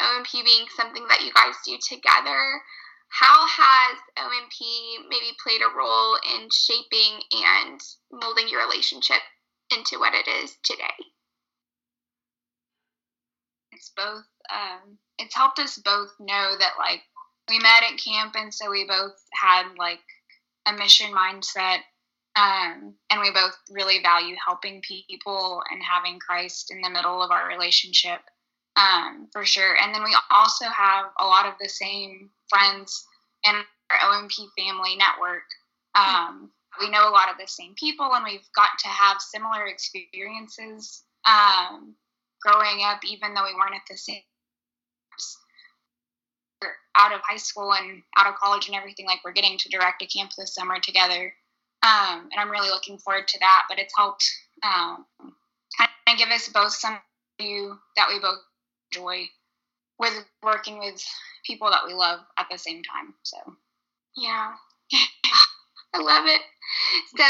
OMP being something that you guys do together, how has OMP maybe played a role in shaping and molding your relationship into what it is today? it's both um it's helped us both know that like we met at camp and so we both had like a mission mindset um and we both really value helping people and having christ in the middle of our relationship um for sure and then we also have a lot of the same friends in our omp family network um we know a lot of the same people and we've got to have similar experiences um growing up, even though we weren't at the same out of high school and out of college and everything, like we're getting to direct a camp this summer together. Um, and I'm really looking forward to that. But it's helped um, kind of give us both some value that we both enjoy with working with people that we love at the same time. So, yeah, I love it. So,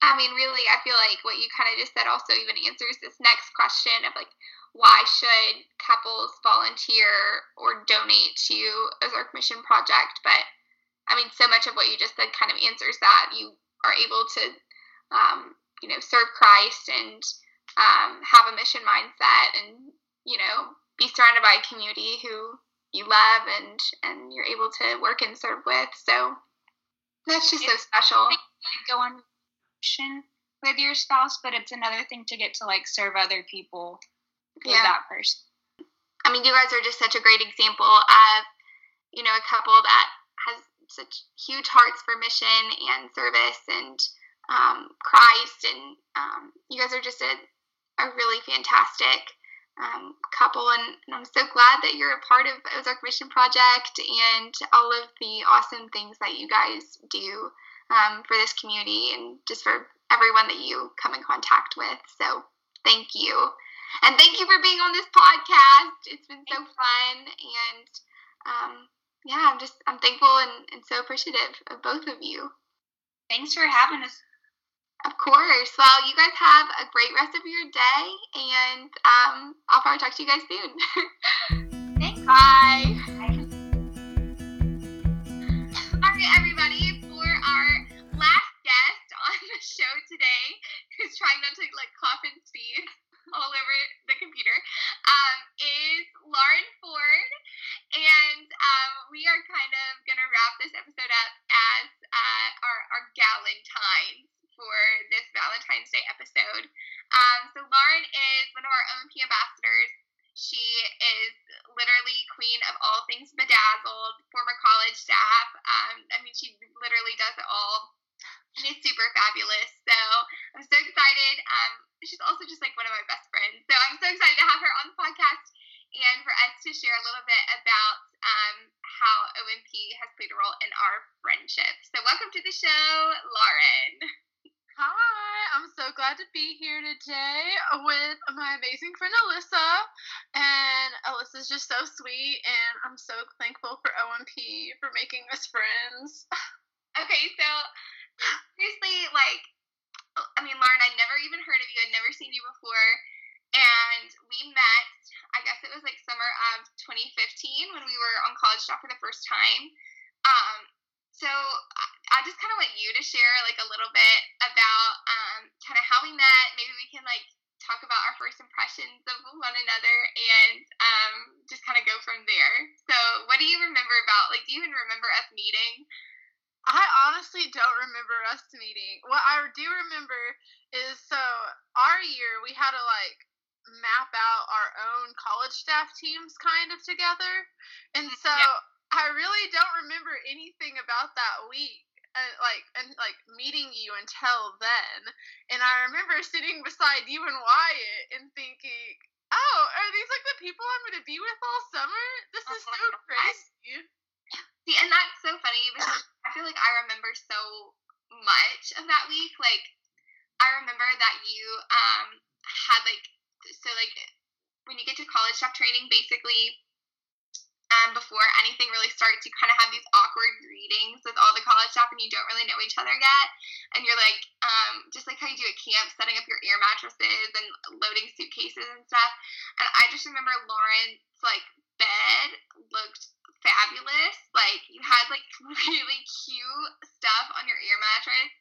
I mean, really, I feel like what you kind of just said also even answers this next question of like, why should couples volunteer or donate to a Ozark Mission Project? But I mean, so much of what you just said kind of answers that. You are able to, um, you know, serve Christ and um, have a mission mindset, and you know, be surrounded by a community who you love and and you're able to work and serve with. So that's just so special. Go on mission with your spouse, but it's another thing to get to like serve other people with yeah. that person. I mean, you guys are just such a great example of, you know, a couple that has such huge hearts for mission and service and um, Christ, and um, you guys are just a, a really fantastic um, couple, and, and, I'm so glad that you're a part of Ozark Mission Project and all of the awesome things that you guys do um, for this community and just for everyone that you come in contact with. So thank you. And thank you for being on this podcast. It's been so fun. And um, yeah, I'm just, I'm thankful and, and so appreciative of both of you. Thanks for having us. Of course. Well, you guys have a great rest of your day, and um, I'll probably talk to you guys soon. Thanks. Bye. Just so sweet, and I'm so thankful for OMP for making us friends. Okay, so seriously, like, I mean, Lauren, I'd never even heard of you, I'd never seen you before. And we met, I guess it was like summer of 2015 when we were on college staff for the first time. Um, so I just kind of want you to share like a little bit about um, kind of how we met. Maybe we can like talk about our first impressions of one another and um, just kind of go from there. So, what do you remember about? Like, do you even remember us meeting? I honestly don't remember us meeting. What I do remember is so our year we had to like map out our own college staff teams kind of together, and so yeah. I really don't remember anything about that week uh, like and like meeting you until then. And I remember sitting beside you and Wyatt and thinking, "Oh, are these like the people I'm going to be with all summer? This is so crazy." See, and that's so funny because I feel like I remember so much of that week. Like, I remember that you um had like so like when you get to college staff training, basically um, before anything really starts, you kind of have these awkward greetings with all the college staff, and you don't really know each other yet. And you're like, um, just like how you do at camp, setting up your air mattresses and loading suitcases and stuff. And I just remember Lauren's like bed looked fabulous. Like you had like really cute stuff on your air mattress,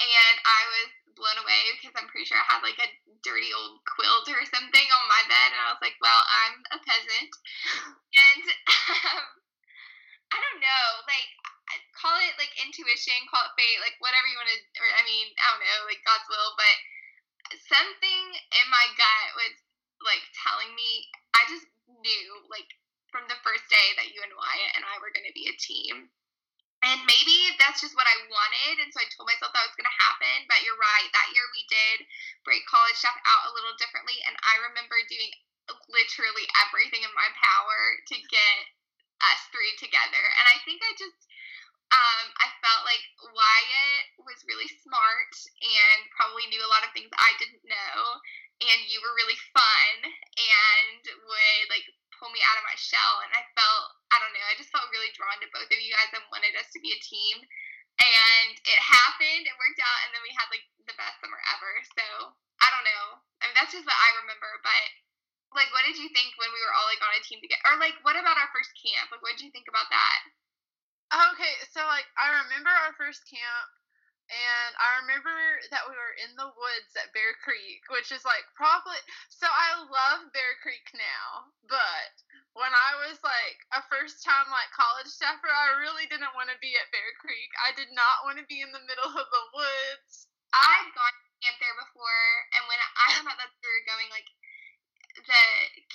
and I was blown away because I'm pretty sure I had like a dirty old quilt or something on my bed, and I was like, well, I'm a peasant, and um, I don't know, like call it like intuition, call it fate, like whatever you want to, or I mean, I don't know, like God's will, but something in my gut was like telling me, I just knew like from the first day that you and Wyatt and I were going to be a team. And maybe that's just what I wanted. And so I told myself that was going to happen. But you're right. That year we did break college stuff out a little differently. And I remember doing literally everything in my power to get us three together. And I think I just, um, I felt like Wyatt was really smart and probably knew a lot of things I didn't know. And you were really fun and would like pull me out of my shell. And I felt, I don't know, I just felt really drawn to both of you guys and wanted us to be a team. And it happened, it worked out, and then we had like the best summer ever. So I don't know. I mean, that's just what I remember. But like, what did you think when we were all like on a team together? Or like, what about our first camp? Like, what did you think about that? Okay, so like I remember our first camp and I remember that we were in the woods at Bear Creek, which is like probably so I love Bear Creek now, but when I was like a first time like college staffer, I really didn't want to be at Bear Creek. I did not want to be in the middle of the woods. I've gone to camp there before, and when I found out that we were going, like the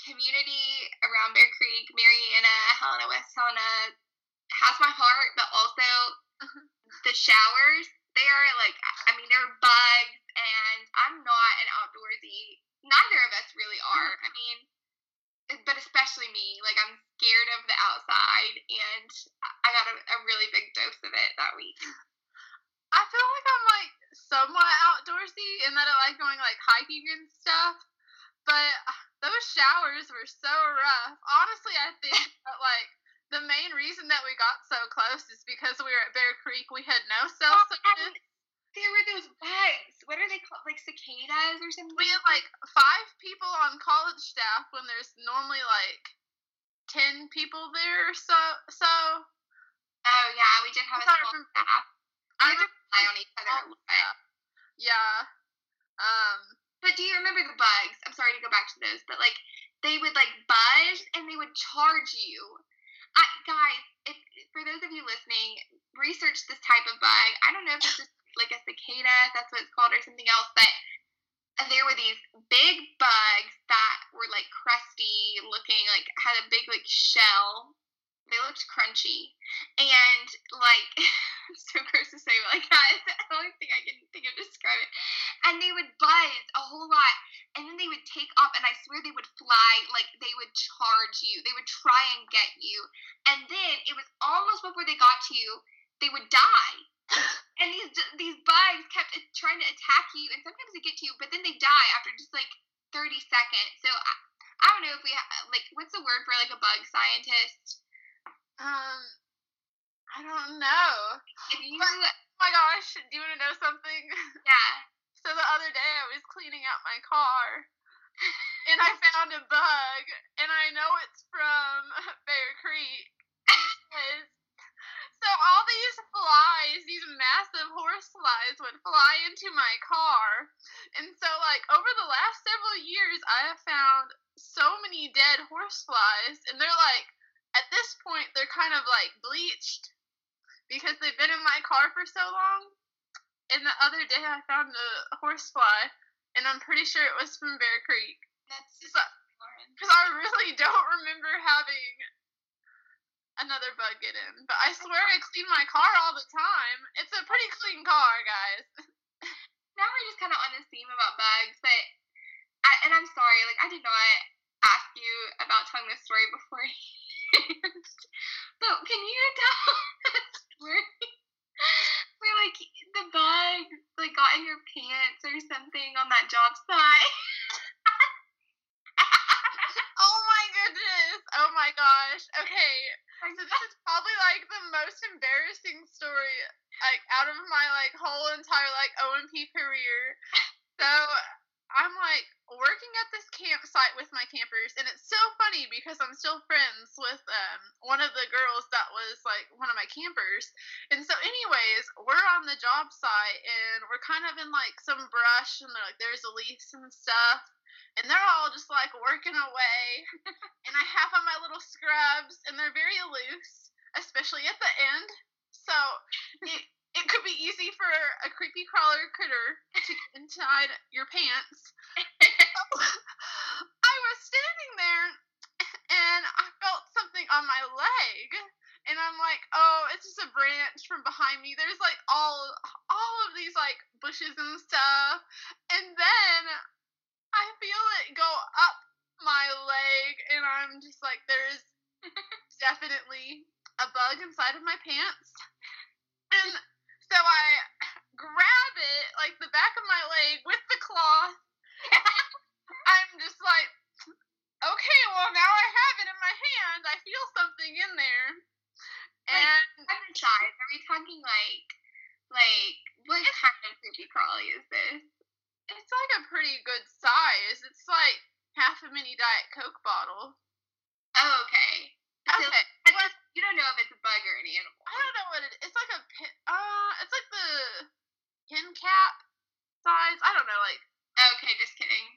community around Bear Creek, Marianna, Helena, West Helena, has my heart, but also the showers they are like I mean they're bugs and I'm not an outdoorsy. Neither of us really are. I mean, eh, but especially me. Like I'm scared of the outside, and I got a, a really big dose of it that week. I feel like I'm like somewhat outdoorsy in that I like going like hiking and stuff, but uh, those showers were so rough. Honestly, I think that like the main reason that we got so close is because we were at Bear Creek. We had no cell Oh, service. there were those bugs. What are they called? Like cicadas or something? We had like five people on college staff when there's normally like ten people there. or So so Oh yeah, we did have a small from- staff. I We just rely on each other a Oh, lot. yeah. Um. But do you remember the bugs? I'm sorry to go back to those, but like they would like buzz and they would charge you. I, guys, if for those of you listening, research this type of bug. I don't know if it's like a cicada, that's what it's called, or something else, but there were these big bugs that were like crusty looking, like had a big like shell. They looked crunchy. And like so gross to say, but like that is the only thing I can think of to describe it. And they would buzz a whole lot and then they would take off and I swear they would fly like they would charge you. They would try and get you. And then it was almost before they got to you, they would die. And these these bugs kept trying to attack you, and sometimes they get to you, but then they die after just like thirty seconds. So I, I don't know if we ha- like what's the word for like a bug scientist? Um. I don't know. You Oh my gosh! Do you want to know something? yeah, So the other day I was cleaning out my car and I found a bug and I know it's from Bear Creek. So all these flies, these massive horse flies would fly into my car. And so like over the last several years I have found so many dead horse flies and they're like at this point they're kind of like bleached because they've been in my car for so long and the other day I found a horsefly, and I'm pretty sure it was from Bear Creek. that's just. Because I really don't remember having another bug get in. But I swear I clean my car all the time. It's a pretty clean car, guys. now we're just kind of on this theme about bugs, but I, and I'm sorry, like I did not ask you about telling this story beforehand. but can you tell the story where like the bug like got in your pants or something on that job site? Oh my goodness. Oh my gosh. Okay. So this is probably like the most embarrassing story like out of my like whole entire like OMP career. So I'm like working at this campsite with my campers and it's so funny because I'm still friends with um one of the girls that was like one of my campers. And so anyways, we're on the job site and we're kind of in like some brush and they're like there's leaves and stuff and they're all just like working away and I have on my little scrubs, and they're very loose, especially at the end. So it could be easy for a creepy crawler critter to get inside your pants. I was standing there, and I felt something on my leg, and I'm like, oh, it's just a branch from behind me. There's like all all of these like bushes and stuff, and then I feel it go up my leg, and I'm just like, there's definitely a bug inside of my pants. And so I grab it, like the back of my leg, with the cloth. I'm just like, okay, well, now I have it in my hand. I feel something in there. And I'm size. Are we talking like like what kind of creepy crawly is this? it's like a pretty good size. It's like half a mini Diet Coke bottle. Oh, okay. Okay. You don't know if it's a bug or an animal. I don't know what it. It's like a pin. Uh, it's like the pin cap size. I don't know. Like Okay, just kidding.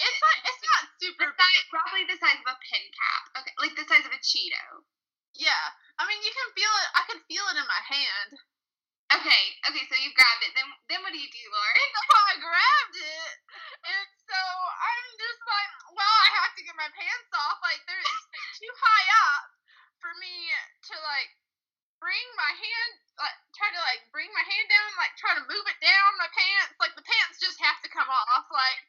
it's like it's not super The size, big. roughly the size of a pin cap. Okay, like the size of a Cheeto. Yeah. I mean, you can feel it. I can feel it in my hand. Okay, okay, so you grabbed it. Then, then what do you do, Lauren? I grabbed it, and so I'm just like, well, I have to get my pants off. Like they're too high up for me to like bring my hand, like try to like bring my hand down, like try to move it down my pants. Like the pants just have to come off. Like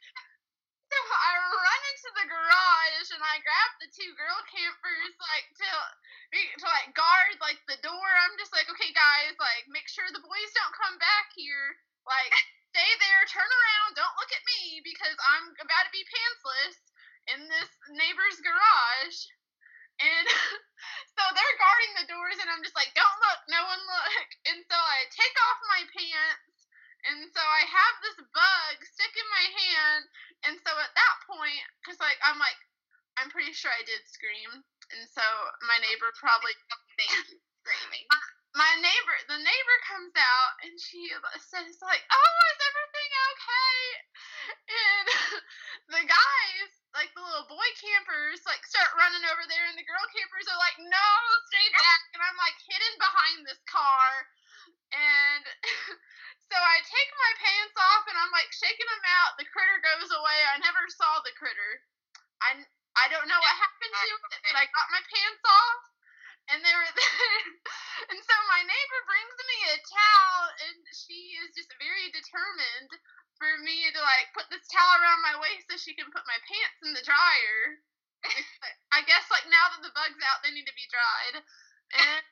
so I run into the garage and I grab the two girl campers like to to like guard like the door. I'm just like, okay, guys, like make sure the boys don't come back here. Like stay there, turn around, don't look at me because I'm about to be pantsless in this neighbor's garage. And so they're guarding the doors, and I'm just like, don't look, no one look. And so I take off my pants, and so I have this bug stick in my hand. And so at that point, because like I'm like, I'm pretty sure I did scream, and so my neighbor probably Thank you, screaming. my neighbor the neighbor comes out and she says like oh is everything okay. And the guys like the little boy campers like start running over there and the girl campers are like no stay back. And i'm like hidden behind this car. And so i take my pants off and i'm like shaking them out. The critter goes away. I never saw the critter. I i don't know what happened to it but i got my pants off and they were there. and so my neighbor brings me a towel, and she is just very determined for me to like put this towel around my waist so she can put my pants in the dryer. I guess like now that the bug's out, they need to be dried. And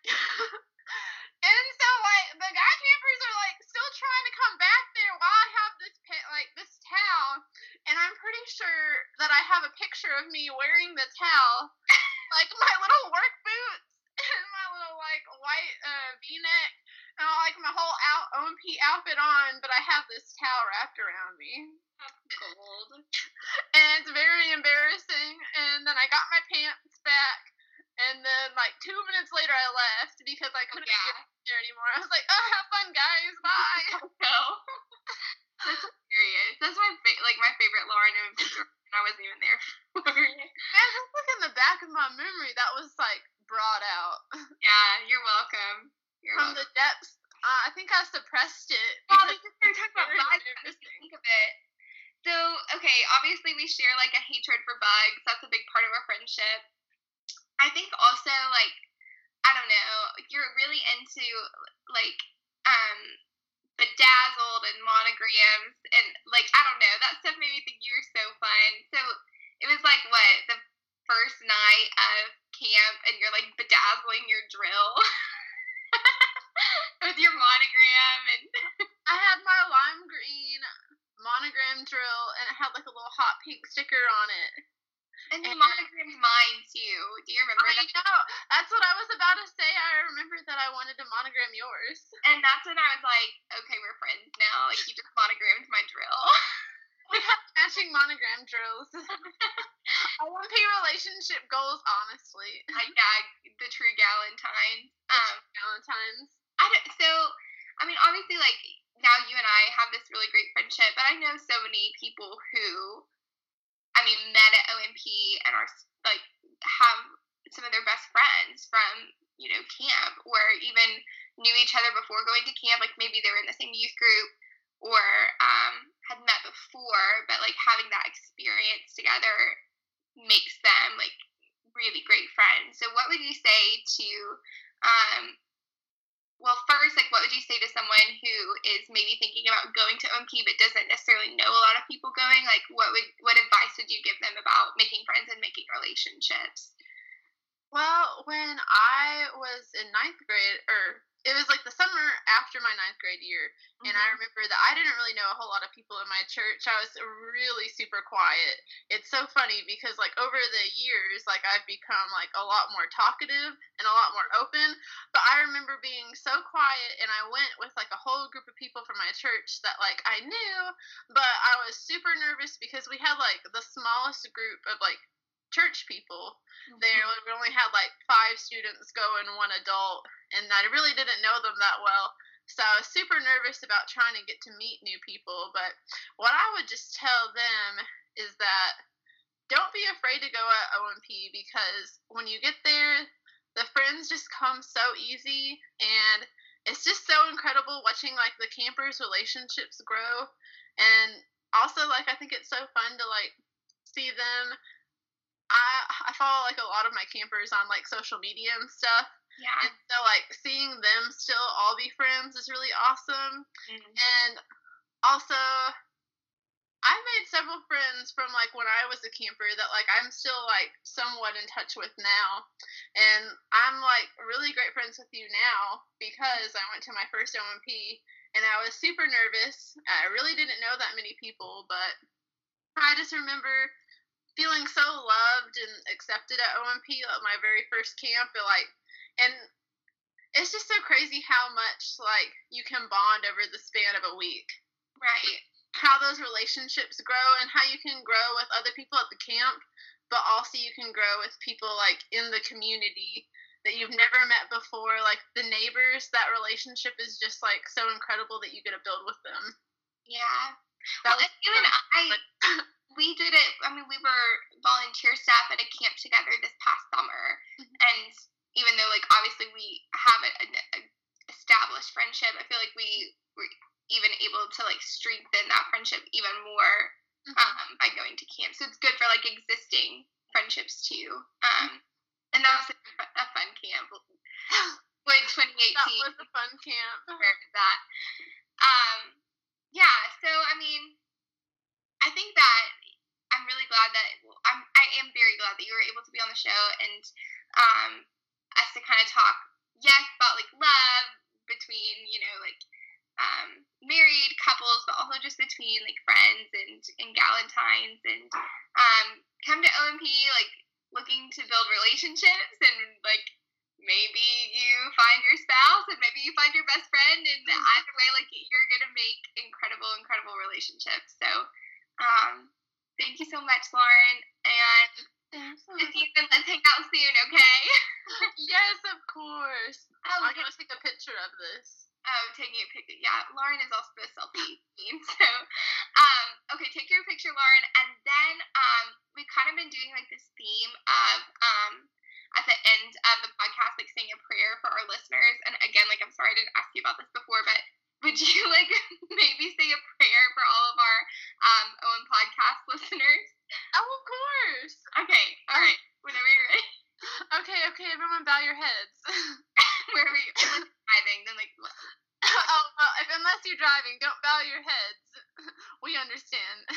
and so like the guy campers are like still trying to come back there while I have this pit like this towel, and I'm pretty sure that I have a picture of me wearing the towel, like my little work boots like white uh, V-neck and all, like my whole out OMP outfit on, but I have this towel wrapped around me, Gold. and it's very embarrassing. And then I got my pants back, and then like two minutes later I left because I couldn't Yeah. get there anymore. I was like, oh, have fun, guys, bye. No. That's hilarious. That's my fa- like my favorite Lauren and I wasn't even there for it. Man, just look in the back of my memory. That was like brought out Yeah, you're welcome. You're from welcome. the depths. Uh, I think I suppressed it. Wow, because this is we're talking about bugs. I think of it. So, okay, obviously we share like a hatred for bugs. That's a big part of our friendship. I think also like I don't know, you're really into like um bedazzled and monograms and like I don't know, that stuff made me think you were so fun. So it was like what, the first night of camp and you're like bedazzling your drill with your monogram and I had my lime green monogram drill and it had like a little hot pink sticker on it. And you And- monogrammed mine too. Do you remember I that? know. That's what I was about to say. I remember that I wanted to monogram yours. And that's when I was like, okay, we're friends now. Like you just monogrammed my drill. We have matching monogram drills. OMP relationship goals, honestly. like yeah, the true Galentine. Um, Valentine's. I don't, so I mean, obviously, like now you and I have this really great friendship, but I know so many people who, I mean, met at OMP and are like have some of their best friends from you know camp, or even knew each other before going to camp. Like maybe they were in the same youth group or um, had met before, but like having that experience together makes them like really great friends. So, what would you say to um, well, first, like, what would you say to someone who is maybe thinking about going to OMP but doesn't necessarily know a lot of people going? Like, what would what advice would you give them about making friends and making relationships? Well, when I was in ninth grade, or it was like the summer after my ninth grade year, and I mm-hmm. remember that I didn't really know a whole lot of people in my church. I was really super quiet. It's so funny because like over the years, like I've become like a lot more talkative and a lot more open. But I remember being so quiet, and I went with like a whole group of people from my church that like I knew, but I was super nervous because we had like the smallest group of like church people there. Mm-hmm. We only had like five students go and one adult, and I really didn't know them that well. So I was super nervous about trying to get to meet new people. But what I would just tell them is that don't be afraid to go at OMP because when you get there, the friends just come so easy and it's just so incredible watching like the campers relationships grow and also like i think it's so fun to like see them I I follow like a lot of my campers on like social media and stuff. Yeah. And so like seeing them still all be friends is really awesome. Mhm. And also I made several friends from like when I was a camper that like I'm still like somewhat in touch with now. And I'm like really great friends with you now because I went to my first OMP and I was super nervous. I really didn't know that many people, but I just remember feeling so loved and accepted at OMP at my very first camp. But like, and it's just so crazy how much like you can bond over the span of a week. Right. How those relationships grow and how you can grow with other people at the camp, but also you can grow with people like in the community that you've never met before. Like the neighbors, that relationship is just like so incredible that you get to build with them. Yeah. That Well, was and you and I, we did it. I mean, we were volunteer staff at a camp together this past summer, Mhm. and even though, like, obviously we have a, a, a established friendship, I feel like we were even able to like strengthen that friendship even more Mhm. um, by going to camp. So it's good for like existing friendships too. Um, and that was a, a fun camp. Like 2018 that was a fun camp. that? Um, yeah. So I mean, I think that I'm really glad that I'm. I am very glad that you were able to be on the show and um, us to kind of talk, yes, about like love between you know like um, married couples, but also just between like friends and and Galentines and um, come to OMP like looking to build relationships and like maybe you find your spouse and maybe you find your best friend and either way like you're gonna make incredible incredible relationships so you so much lauren and if you can let's hang out soon okay yes, of course. oh, I'm gonna take a picture of this. oh taking a picture yeah lauren is also a selfie queen so um okay take your picture lauren and then um we've kind of been doing like this theme of um at the end of the podcast like saying a prayer for our listeners and again like i'm sorry i didn't ask you about this before but would you like maybe say a prayer for all of our um owen podcast listeners Oh, of course. okay all right whenever you're ready Okay, okay, everyone, bow your heads. where are you driving then like oh, well, if, unless you're driving, don't bow your heads. We understand.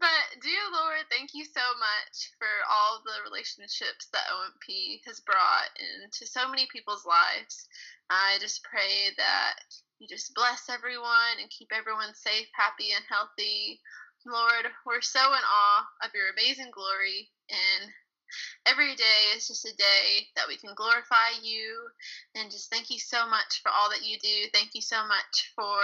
But, dear Lord, thank you so much for all the relationships that OMP has brought into so many people's lives. I just pray that you just bless everyone and keep everyone safe, happy, and healthy. Lord, we're so in awe of your amazing glory, and every day is just a day that we can glorify you and just thank you so much for all that you do. Thank you so much for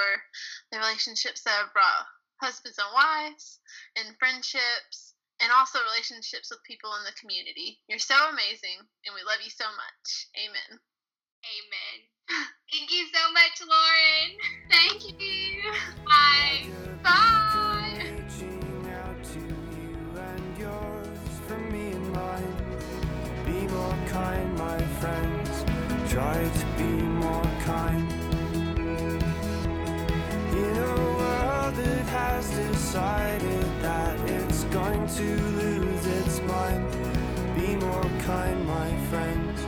the relationships that have brought husbands and wives and friendships and also relationships with people in the community. You're so amazing and we love you so much. Amen. amen thank you so much lauren Thank you. bye Bye. Decided that it's going to lose its mind. Be more kind, my friends.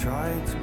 Try to.